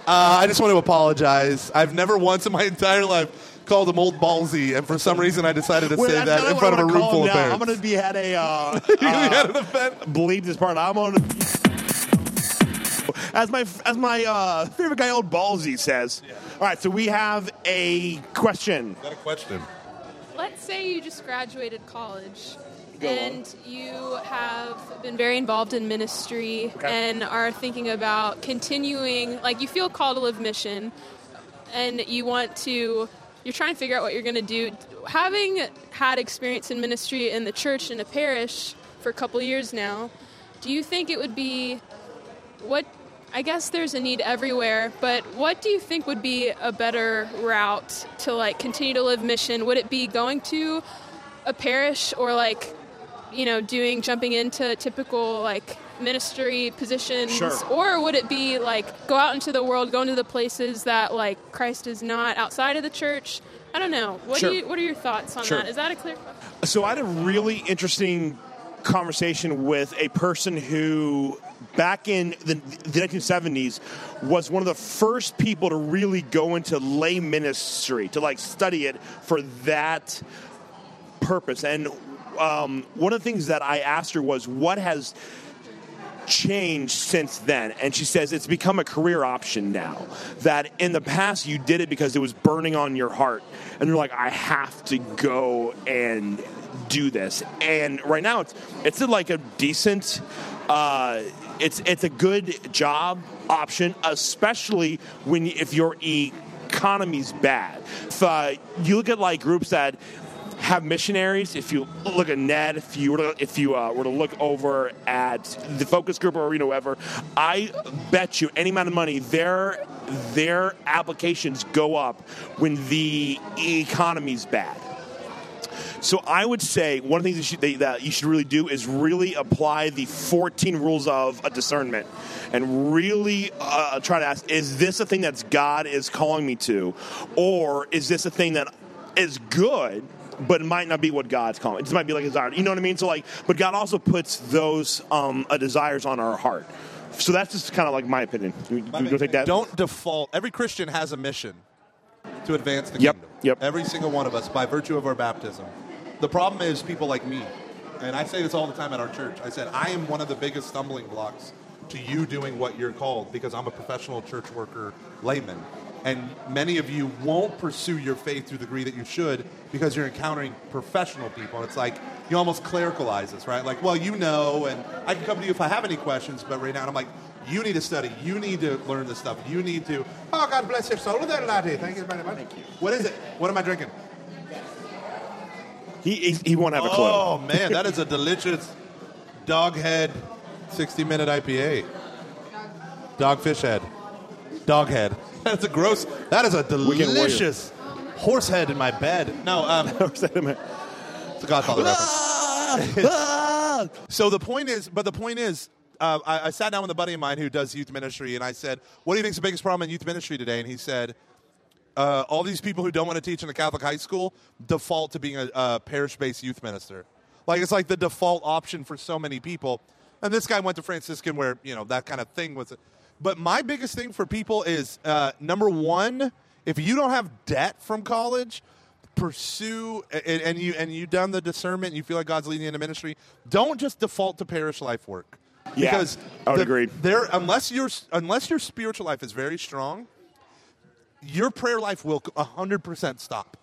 Uh, I just want to apologize. I've never once in my entire life called him old ballsy, and for some reason I decided to Wait, say that in front of a room full of now. parents. I'm going to be at a. Uh, You uh, had an event. bleep this part. I'm on. As my as my uh, favorite guy, old Ballsy says. All right, so we have a question. Got a question. Let's say you just graduated college Go on. and you have been very involved in ministry Okay. and are thinking about continuing, like you feel called to live mission and you want to, you're trying to figure out what you're going to do. Having had experience in ministry in the church in a parish for a couple years now. Do you think it would be what? I guess there's a need everywhere, but what do you think would be a better route to like continue to live mission? Would it be going to a parish or like, you know, doing jumping into typical like ministry positions, Sure. or would it be like go out into the world, go into the places that like Christ is not outside of the church? I don't know. What Sure. do you? What are your thoughts on Sure. that? Is that a clear? question? So I had a really interesting conversation with a person who, back in the, the 1970s, was one of the first people to really go into lay ministry, to like study it for that purpose. And um, one of the things that I asked her was, what has changed since then. And she says it's become a career option now. That in the past you did it because it was burning on your heart. And you're like i have to go and do this. And right now it's it's like a decent uh, it's it's a good job option especially when if your economy's bad. If uh, you look at like groups that have missionaries. If you look at Ned, if you were to, if you uh, were to look over at the focus group or you know whatever, I bet you any amount of money their their applications go up when the economy's bad. So I would say one of the things that you, should, that you should really do is really apply the 14 rules of discernment, and really uh, try to ask: Is this a thing that God is calling me to, or is this a thing that is good? But it might not be what God's calling. It just might be like a desire. You know what I mean? So like, but God also puts those um, uh, desires on our heart. So that's just kind of like my opinion. You, you take that. Don't default. Every Christian has a mission to advance the Yep, kingdom. yep. Every single one of us, by virtue of our baptism. The problem is people like me, and I say this all the time at our church. I said I am one of the biggest stumbling blocks to you doing what you're called because I'm a professional church worker layman. And many of you won't pursue your faith to the degree that you should because you're encountering professional people. It's like you almost clericalize this, right? Like, well, you know, and I can come to you if I have any questions, but right now I'm like, you need to study. You need to learn this stuff. You need to. Oh, God bless your soul there, laddie. Thank you very much. Thank you. What is it? What am I drinking? He, he, he won't have a clue. Oh, man, that is a delicious dog head, 60 minute IPA. Dogfish head. Dog head. That's a gross. That is a delicious horse head in my bed. No, um, it's a Godfather reference. so the point is, but the point is, uh, I, I sat down with a buddy of mine who does youth ministry, and I said, "What do you think is the biggest problem in youth ministry today?" And he said, uh, "All these people who don't want to teach in a Catholic high school default to being a, a parish-based youth minister. Like it's like the default option for so many people." And this guy went to Franciscan, where you know that kind of thing was. But my biggest thing for people is uh, number one: if you don't have debt from college, pursue and, and you and you done the discernment and you feel like God's leading you into ministry, don't just default to parish life work. Yeah, because I would the- agree. There, unless your unless your spiritual life is very strong, your prayer life will 100% stop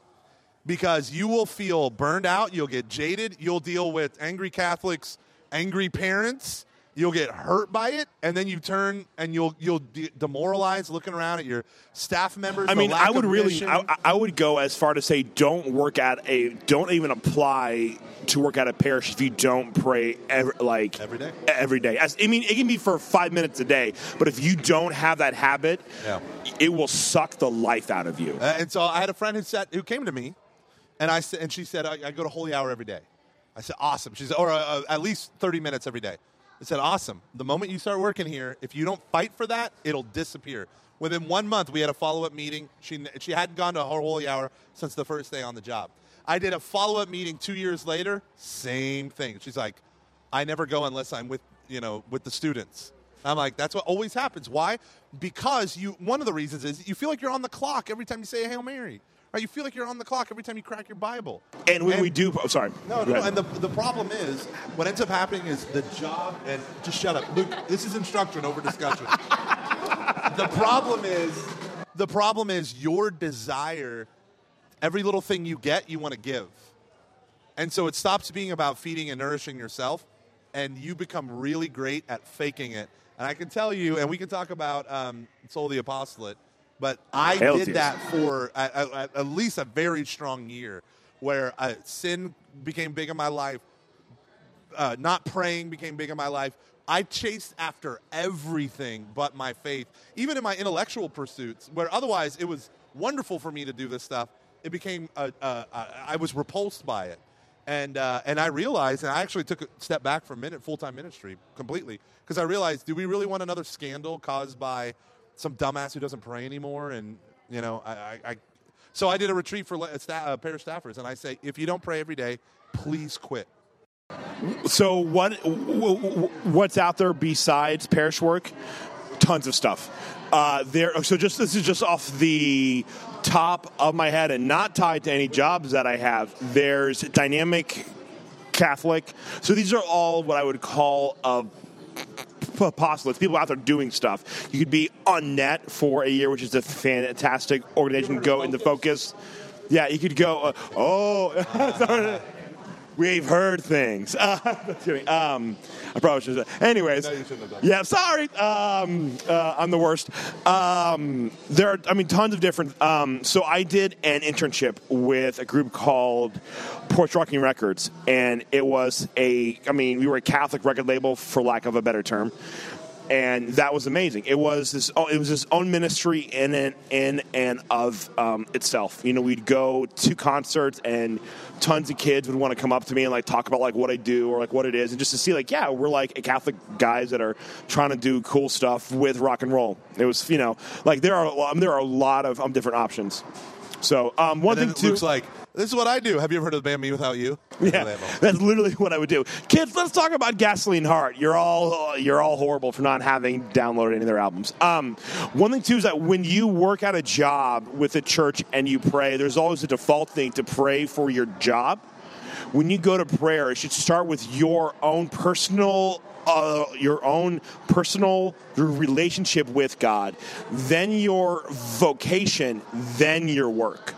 because you will feel burned out, you'll get jaded, you'll deal with angry Catholics, angry parents, you'll get hurt by it, and then you turn and you'll you'll de- demoralize looking around at your staff members. I mean, I would really. I, I would go as far to say, don't work at a, don't even apply to work at a parish if you don't pray every, like Every day? Every day. As, I mean, it can be for five minutes a day, but if you don't have that habit, Yeah. it will suck the life out of you. Uh, and so I had a friend who said who came to me, and I said, and she said, I, I go to Holy Hour every day. I said, awesome. She said, or uh, at least thirty minutes every day. I said, awesome. The moment you start working here, if you don't fight for that, it'll disappear. Within one month, we had a follow up meeting. She she hadn't gone to her Holy Hour since the first day on the job. I did a follow up meeting two years later. Same thing. She's like, I never go unless I'm with you know with the students. I'm like, that's what always happens. Why? Because you. One of the reasons is you feel like you're on the clock every time you say Hail Mary. Right? You feel like you're on the clock every time you crack your Bible. And when we do, oh, sorry. No, no, and the, the problem is, what ends up happening is the job, and just shut up. Luke, this is instruction over discussion. the problem is, the problem is your desire, every little thing you get, you want to give. And so it stops being about feeding and nourishing yourself, and you become really great at faking it. And I can tell you, and we can talk about um, Soul of the Apostolate, but I Hell did yes. that for at, least a very strong year where uh, sin became big in my life. uh, not praying became big in my life. I chased after everything but my faith, even in my intellectual pursuits, where otherwise it was wonderful for me to do this stuff. It became, uh, uh, uh, I was repulsed by it. And, uh, and I realized, and I actually took a step back for a minute, full-time ministry completely, because I realized, do we really want another scandal caused by some dumbass who doesn't pray anymore? And, you know, I, I, I so I did a retreat for sta- uh, parish staffers, and I say, if you don't pray every day, please quit. So what what's out there besides parish work? Tons of stuff. Uh, there. So just this is just off the top of my head and not tied to any jobs that I have. There's dynamic Catholic. So these are all what I would call uh, apostolates, people out there doing stuff. You could be on NET for a year, which is a fantastic organization. Go into FOCUS. Yeah, you could go. Uh, oh. We've heard things. Uh, um, I probably should have. Anyways, yeah, sorry. Um, uh, I'm the worst. Um, there are, I mean, tons of different. Um, so I did an internship with a group called Porch Rocking Records, and it was a. I mean, we were a Catholic record label, for lack of a better term. And that was amazing. It was this. oh, It was his own ministry in and in and of um, itself. You know, we'd go to concerts, and tons of kids would want to come up to me and like talk about like what I do or like what it is, and just to see like, yeah, we're like Catholic guys that are trying to do cool stuff with rock and roll. It was, you know, like there are a lot, there are a lot of um, different options. So um, one thing too, Luke's like, this is what I do. Have you ever heard of the band mewithoutYou? yeah, that's literally what I would do. Kids, let's talk about Gasoline Heart. You're all you're all horrible for not having downloaded any of their albums. Um, one thing too is that when you work at a job with a church and you pray, there's always a default thing to pray for your job. When you go to prayer, it should start with your own personal uh, your own personal relationship with God, then your vocation, then your work.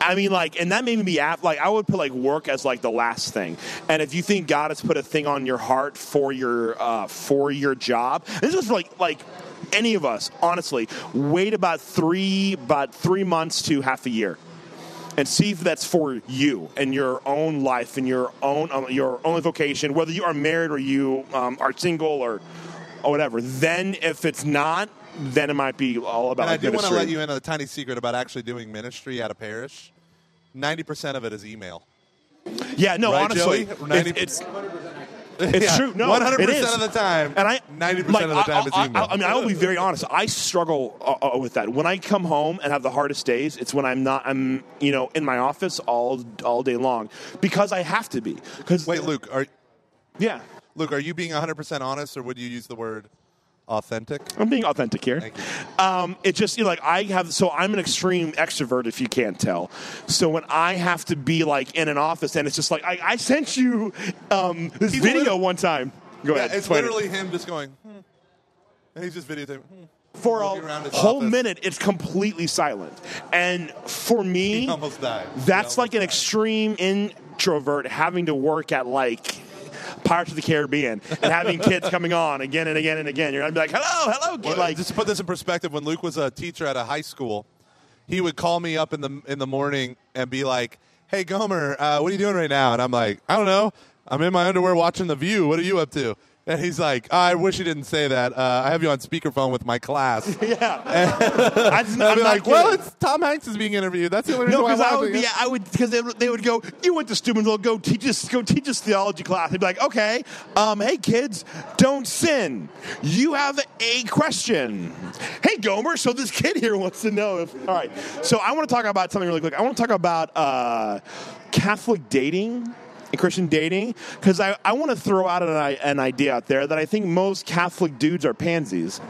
I mean, like, and that made me af- like, I would put like work as like the last thing. And if you think God has put a thing on your heart for your uh, for your job, this is like like any of us, honestly, wait about three about three months to half a year and see if that's for you and your own life and your own um, your own vocation, whether you are married or you um, are single or or whatever. Then, if it's not, then it might be all about. And I do want to let you in on a tiny secret about actually doing ministry at a parish. Ninety percent of it is email. Yeah, no, Right, honestly, Joey? 90 it's, it's it's Yeah, true. No, 100% it is. of the time. and I 90% like, of the time I, it's email. I, I mean, I will be very honest. I struggle uh, uh, with that. When I come home and have the hardest days, it's when I'm not. I'm you know in my office all all day long because I have to be. Because Wait, Luke, are yeah, Luke, are you being 100% honest, or would you use the word authentic? I'm being authentic here. Um, it just you know, like I have. So I'm an extreme extrovert, if you can't tell. So when I have to be like in an office, and it's just like I, I sent you um, this He's video one time. Go Yeah, ahead. it's explain it. literally him just going, hmm. and he's just videotaping. Hmm. for a whole office. minute it's completely silent and for me He almost died. That's almost like an died. extreme introvert having to work at like Pirates of the Caribbean and having kids coming on again and again and again. You're gonna be like, hello, hello. Well, like just to put this in perspective, when Luke was a teacher at a high school, he would call me up in the in the morning and be like, "Hey, Gomer, uh, what are you doing right now?" And I'm like, "I don't know. I'm in my underwear watching The View. What are you up to?" And he's like, "I wish you didn't say that. Uh, I have you on speakerphone with my class." yeah. I just, I'd I'm be not like, "Well, kidding. it's Tom Hanks is being interviewed. That's the only reason No, why I'm I would be, it." I would, because they, would- they would go, you went to Steubenville, go teach us, go teach us theology class. They'd be like, okay, um, hey kids, don't sin. You have a question. Hey Gomer, so this kid here wants to know if, all right. So I want to talk about something really quick. I want to talk about uh, Catholic dating and Christian dating because I, I want to throw out an, an idea out there that I think most Catholic dudes are pansies.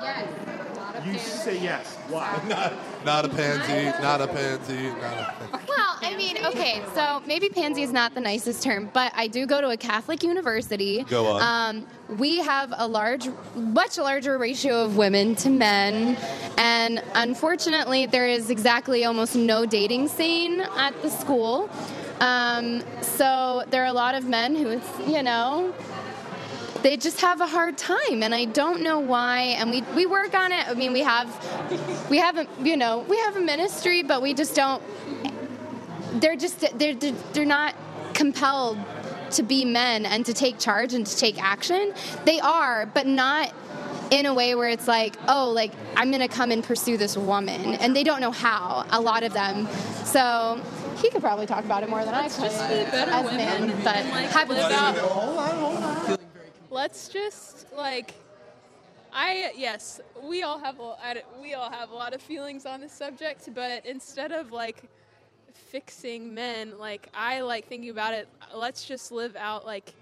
Yes. Not a You fan. say yes. Why? Not a pansy. Not a pansy. Not a pansy. Well, I mean, okay, so maybe pansy is not the nicest term, but I do go to a Catholic university. Go on. Um, we have a large, much larger ratio of women to men, and unfortunately, there is exactly almost no dating scene at the school. Um, so there are a lot of men who, you know, they just have a hard time and i don't know why and we, we work on it i mean we have we have a you know we have a ministry but we just don't they're just they're they're, they're not compelled to be men and to take charge and to take action. They are, but not in a way where it's like, oh, like I'm gonna come and pursue this woman, and they don't know how. A lot of them, so he could probably talk about it more than I could just be better as a women man. But like, happens live to out- Let's just like I yes, we all have a, I- we all have a lot of feelings on this subject, but instead of like fixing men, like I like thinking about it, let's just live out like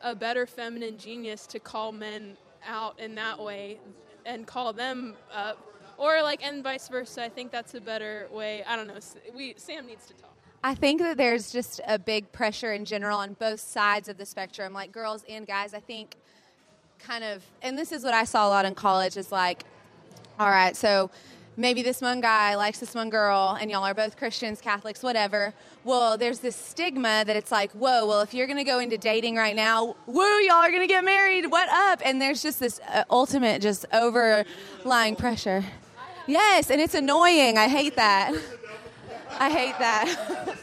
a better feminine genius to call men out in that way and call them up or like and vice versa. I think that's a better way. I don't know. We Sam needs to talk. I think that there's just a big pressure in general on both sides of the spectrum, like girls and guys. I think kind of, and this is what I saw a lot in college is like, all right, so maybe this one guy likes this one girl, and y'all are both Christians, Catholics, whatever. Well, there's this stigma that it's like, whoa, well, if you're going to go into dating right now, woo, y'all are going to get married, what up? And there's just this uh, ultimate, just overlying pressure. Yes, and it's annoying. I hate that. I hate that.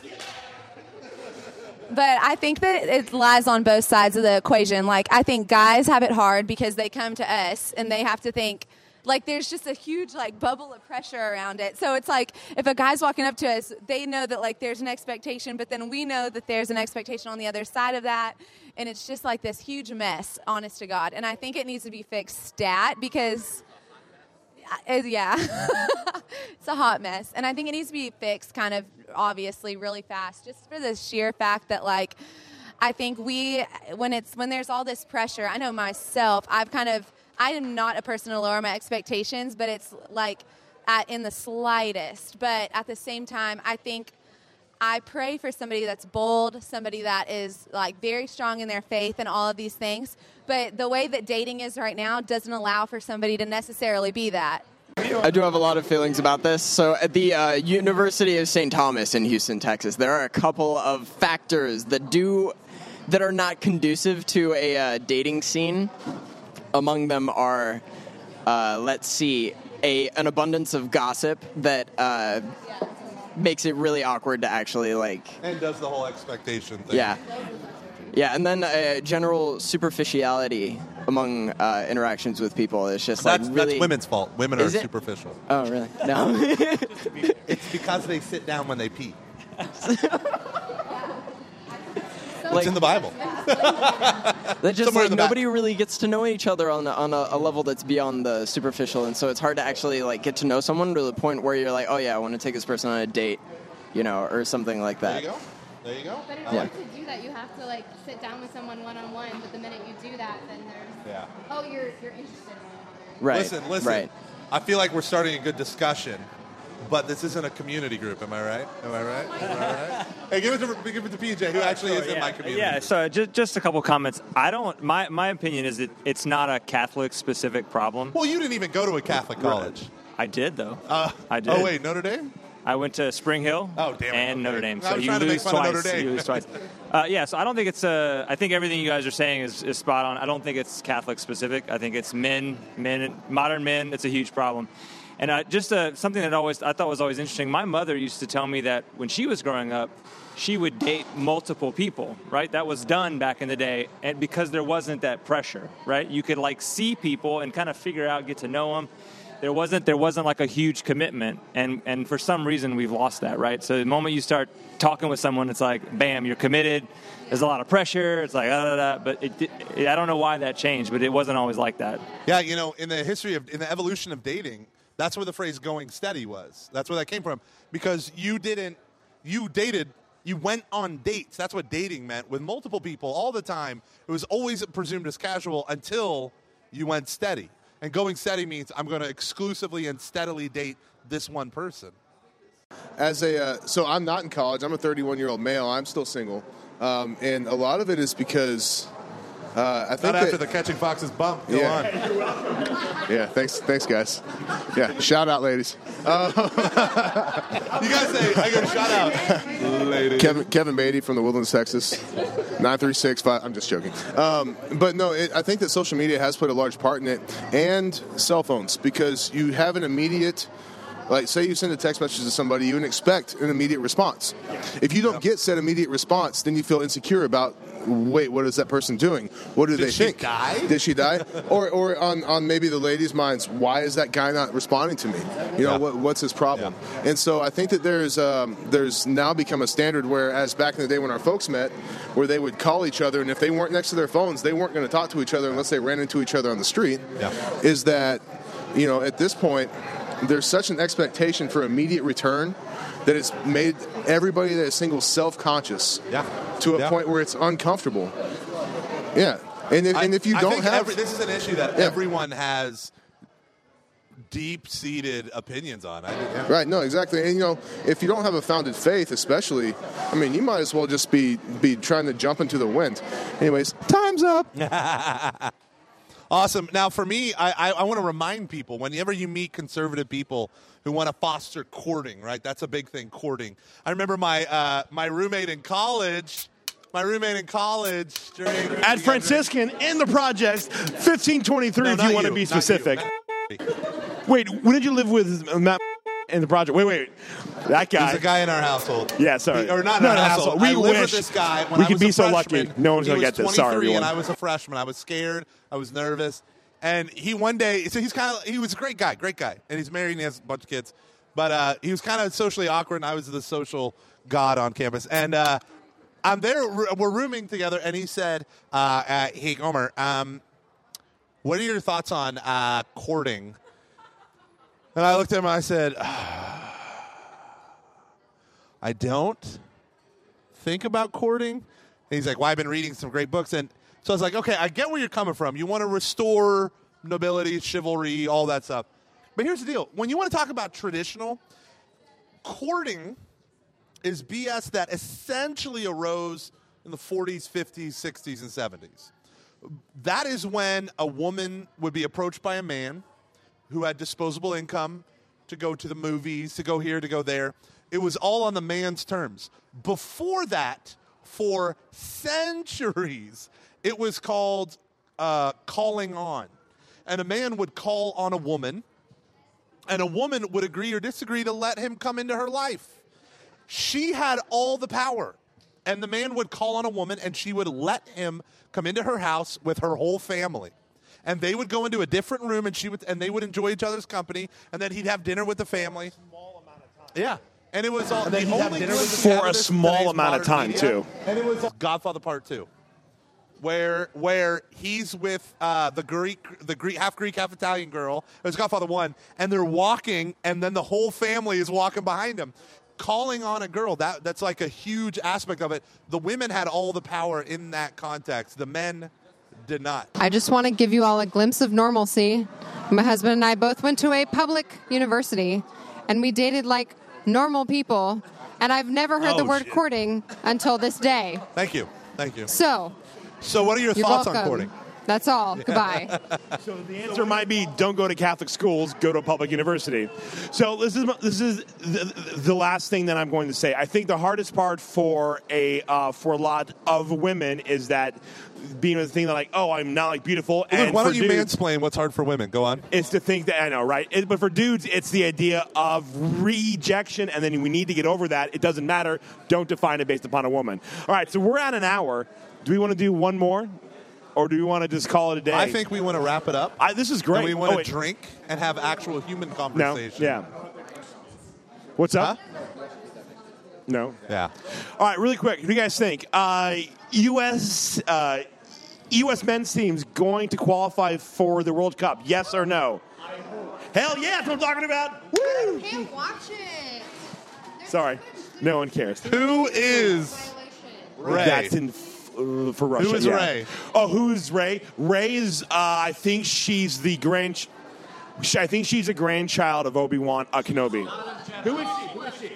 but I think that it lies on both sides of the equation. Like, I think guys have it hard because they come to us and they have to think, like, there's just a huge, like, bubble of pressure around it. So it's like, if a guy's walking up to us, they know that, like, there's an expectation, but then we know that there's an expectation on the other side of that. And it's just like this huge mess, honest to God. And I think it needs to be fixed stat because. Yeah, it's a hot mess, and I think it needs to be fixed, kind of obviously, really fast, just for the sheer fact that like. I think we, when it's when there's all this pressure, I know myself. I've kind of, I am not a person to lower my expectations, but it's like, at in the slightest. But at the same time, I think I pray for somebody that's bold, somebody that is like very strong in their faith and all of these things. But the way that dating is right now doesn't allow for somebody to necessarily be that. I do have a lot of feelings about this. So, at the uh, University of St. Thomas in Houston, Texas, there are a couple of factors that do that are not conducive to a uh, dating scene. Among them are, uh, let's see, a an abundance of gossip that uh, makes it really awkward to actually like And does the whole expectation thing. yeah. Yeah, and then uh, general superficiality among uh, interactions with people. It's just That's, like really. that's women's fault. Women are Is it? superficial. Oh, really? No. It's because they sit down when they pee. Like- it's in the Bible. That just Somewhere like the back. nobody really gets to know each other on a, on a, a level that's beyond the superficial, and so it's hard to actually like get to know someone to the point where you're like, oh yeah, I want to take this person on a date, you know, or something like There that. You go. There you go. But in Yeah. order to do that, you have to like sit down with someone one on one. But the minute you do that, then there's Yeah. oh, you're you're interested in. Right. Listen, listen. Right. I feel like we're starting a good discussion, but this isn't a community group. Am I right? Am I right? Am I right? hey, give it to give it to PJ, who actually is in my community. Yeah, so just, just a couple comments. I don't. My my opinion is that it's not a Catholic specific problem. Well, you didn't even go to a Catholic college. I did though. Uh, I did. Oh wait, Notre Dame. I went to Spring Hill. Oh, damn And. Notre Dame. So you trying to make lose twice. You lose twice. Uh, yeah, so I don't think it's. Uh, I think everything you guys are saying is, is spot on. I don't think it's Catholic specific. I think it's men, men, modern men. It's a huge problem. And uh, just uh, something that always I thought was always interesting. My mother used to tell me that when she was growing up, she would date multiple people. Right, that was done back in the day, and because there wasn't that pressure. Right, you could like see people and kind of figure out, get to know them there wasn't there wasn't like a huge commitment and and for some reason we've lost that right so the moment you start talking with someone it's like bam you're committed there's a lot of pressure it's like ah, da, da, da. but it, it, i don't know why that changed but it wasn't always like that Yeah, you know, in the history of in the evolution of dating, that's where the phrase "going steady" was. That's where that came from because you didn't, you dated, you went on dates. That's what dating meant with multiple people all the time. It was always presumed as casual until you went steady. And going steady means I'm going to exclusively and steadily date this one person. As a uh, so I'm not in college. I'm a 31 year old male. I'm still single, um, and a lot of it is because uh, I think Not after that- the catching foxes bump. Go Yeah. on. yeah. Thanks, thanks, guys. Yeah, shout out, ladies. You guys say I go shout out. Ladies. Kevin Kevin Beatty from the Woodlands, Texas. Nine three six five. I'm just joking. Um, but no, it, I think that social media has played a large part in it, and cell phones because you have an immediate. Like, say you send a text message to somebody, you expect an immediate response. If you don't get said immediate response, then you feel insecure about wait, what is that person doing? What do Did they she think? die? Did she die? or or on, on maybe the ladies' minds, why is that guy not responding to me? You know, Yeah. what, what's his problem? And so I think that there's um, there's now become a standard where, as back in the day when our folks met, where they would call each other, and if they weren't next to their phones, they weren't going to talk to each other unless they ran into each other on the street. Yeah. Is that you know at this point there's such an expectation for immediate return that it's made everybody that is single self-conscious Yeah. to a Yeah. point where it's uncomfortable. Yeah, and if, and if you I don't have every, this is an issue that Yeah. everyone has deep-seated opinions on. I. Right, no, exactly. And you know, if you don't have a founded faith, especially, I mean, you might as well just be be trying to jump into the wind. Anyways, time's up. Awesome. Now, for me, I, I, I want to remind people whenever you meet conservative people who want to foster courting, right? That's a big thing, courting. I remember my uh, my roommate in college. My roommate in college during At Franciscan in the projects, 1523 No, if not you want to be specific. Wait, when did you live with Matt in the project? Wait, wait. That guy. He's a guy in our household. Yeah, sorry. Or not in Not our household. asshole. We I wish this guy when we I could was be so freshman. lucky. No one's gonna get this. Sorry, 23 and. I was a freshman. I was scared. I was nervous. And he one day, so he's kind of, he was a great guy, great guy. And he's married and he has a bunch of kids. But uh, he was kind of socially awkward, and I was the social god on campus. And uh, I'm there, we're rooming together, and he said, uh, uh, Hey, Gomer, um, what are your thoughts on uh, courting? And I looked at him and I said, ah, I don't think about courting. And he's like, Well, I've been reading some great books. And so I was like, Okay, I get where you're coming from. You want to restore nobility, chivalry, all that stuff. But here's the deal when you want to talk about traditional, courting is BS that essentially arose in the 40s, 50s, 60s, and 70s. That is when a woman would be approached by a man who had disposable income to go to the movies, to go here, to go there. It was all on the man's terms. Before that, for centuries, it was called uh, calling on. And a man would call on a woman, and a woman would agree or disagree to let him come into her life. She had all the power. And the man would call on a woman, and she would let him come into her house with her whole family. And they would go into a different room, and she would, and they would enjoy each other's company. And then he'd have dinner with the family. Yeah, and it was all And the only For a small amount of time, media, too. And it was Godfather Part Two, where where he's with uh, the Greek, the Greek half Greek, half Italian girl. It was Godfather One, and they're walking, and then the whole family is walking behind him. Calling on a girl that that's like a huge aspect of it. The women had all the power in that context. The men did not. I just want to give you all a glimpse of normalcy. My husband and I both went to a public university, and we dated like normal people. And I've never heard the Oh, word shit. courting until this day. Thank you, thank you. So, So, what are your thoughts welcome. on courting? That's all. Goodbye. So the answer might be don't go to Catholic schools, go to a public university. So this is this is the, the last thing that I'm going to say. I think the hardest part for a uh, for a lot of women is that being the thing that like oh I'm not like beautiful. Luke, and why for don't you dudes, mansplain what's hard for women? Go on. It's to think that I know, right? It- but for dudes, it's the idea of rejection, and then we need to get over that. It doesn't matter. Don't define it based upon a woman. All right, so we're at an hour. Do we want to do one more, or do we want to just call it a day? I think we want to wrap it up. I, this is great. And we want Oh, to wait. drink and have actual human No, conversation. yeah. What's up? No. Yeah. All right, really quick. What do you guys think? Uh, U.S. Uh, U.S. men's team's going to qualify for the World Cup? Yes or no? Hell yeah! That's what I'm talking about. Woo! can't watch it. Sorry, no one cares. Who is Rey? That's in uh, for Russia. Who is yeah. Rey? Oh, who is Rey? Rey is. Uh, I think she's the grand. sh- I think she's a grandchild of Obi Wan uh, Kenobi. Who is she? Who is she?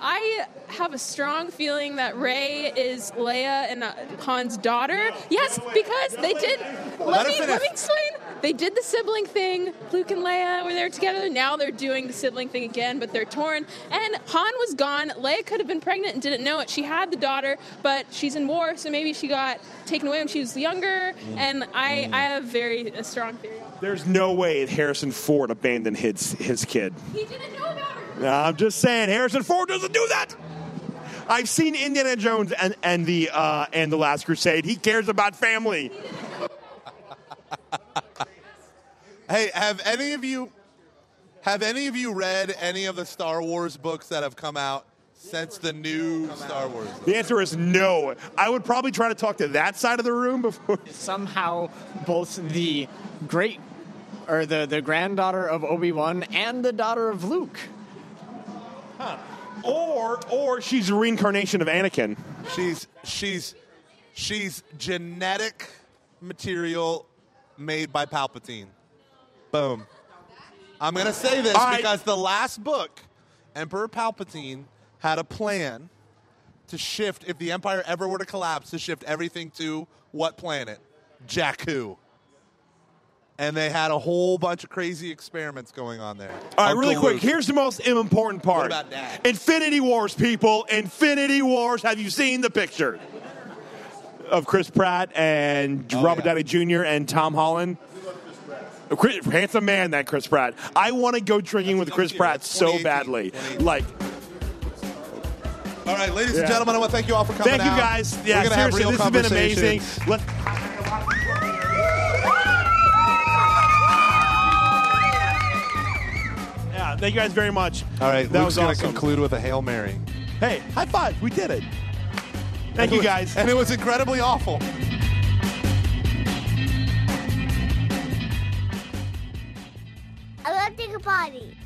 I have a strong feeling that Rey is Leia and uh, Han's daughter. Yes, because they did. Let, Let her me let me explain. They did the sibling thing. Luke and Leia were there together. Now they're doing the sibling thing again, but they're torn. And Han was gone. Leia could have been pregnant and didn't know it. She had the daughter, but she's in war, so maybe she got taken away when she was younger. And I, I have very a strong theory. There's no way Harrison Ford abandoned his his kid. He didn't know about her. I'm just saying, Harrison Ford doesn't do that. I've seen Indiana Jones and, and the uh, and the Last Crusade. He cares about family. Hey, have any of you have any of you read any of the Star Wars books that have come out since the new Star Wars? The answer is no. I would probably try to talk to that side of the room before. Somehow, both the great or the, the granddaughter of Obi Wan and the daughter of Luke. Or or she's a reincarnation of Anakin. She's she's she's genetic material made by Palpatine. Boom. I'm going to say this right. because the last book, Emperor Palpatine had a plan to shift, if the Empire ever were to collapse, to shift everything to what planet? Jakku. And they had a whole bunch of crazy experiments going on there. All right, Uncle really quick. Luke. Here's the most important part. about that? Infinity Wars, people. Infinity Wars. Have you seen the picture of Chris Pratt and Oh, Robert yeah. Downey Jr. and Tom Holland? Chris, handsome man, that Chris Pratt. I want to go drinking with Chris Pratt so badly. Like, All right, ladies and gentlemen, I want to thank you all for coming thank you guys. Yeah, We're gonna have seriously, this has been amazing. conversations. Thank you guys very much. All right, that Luke's was going to awesome. conclude with a Hail Mary. Hey, high five. We did it. Thank you guys. And it was incredibly awful. I love to take a potty.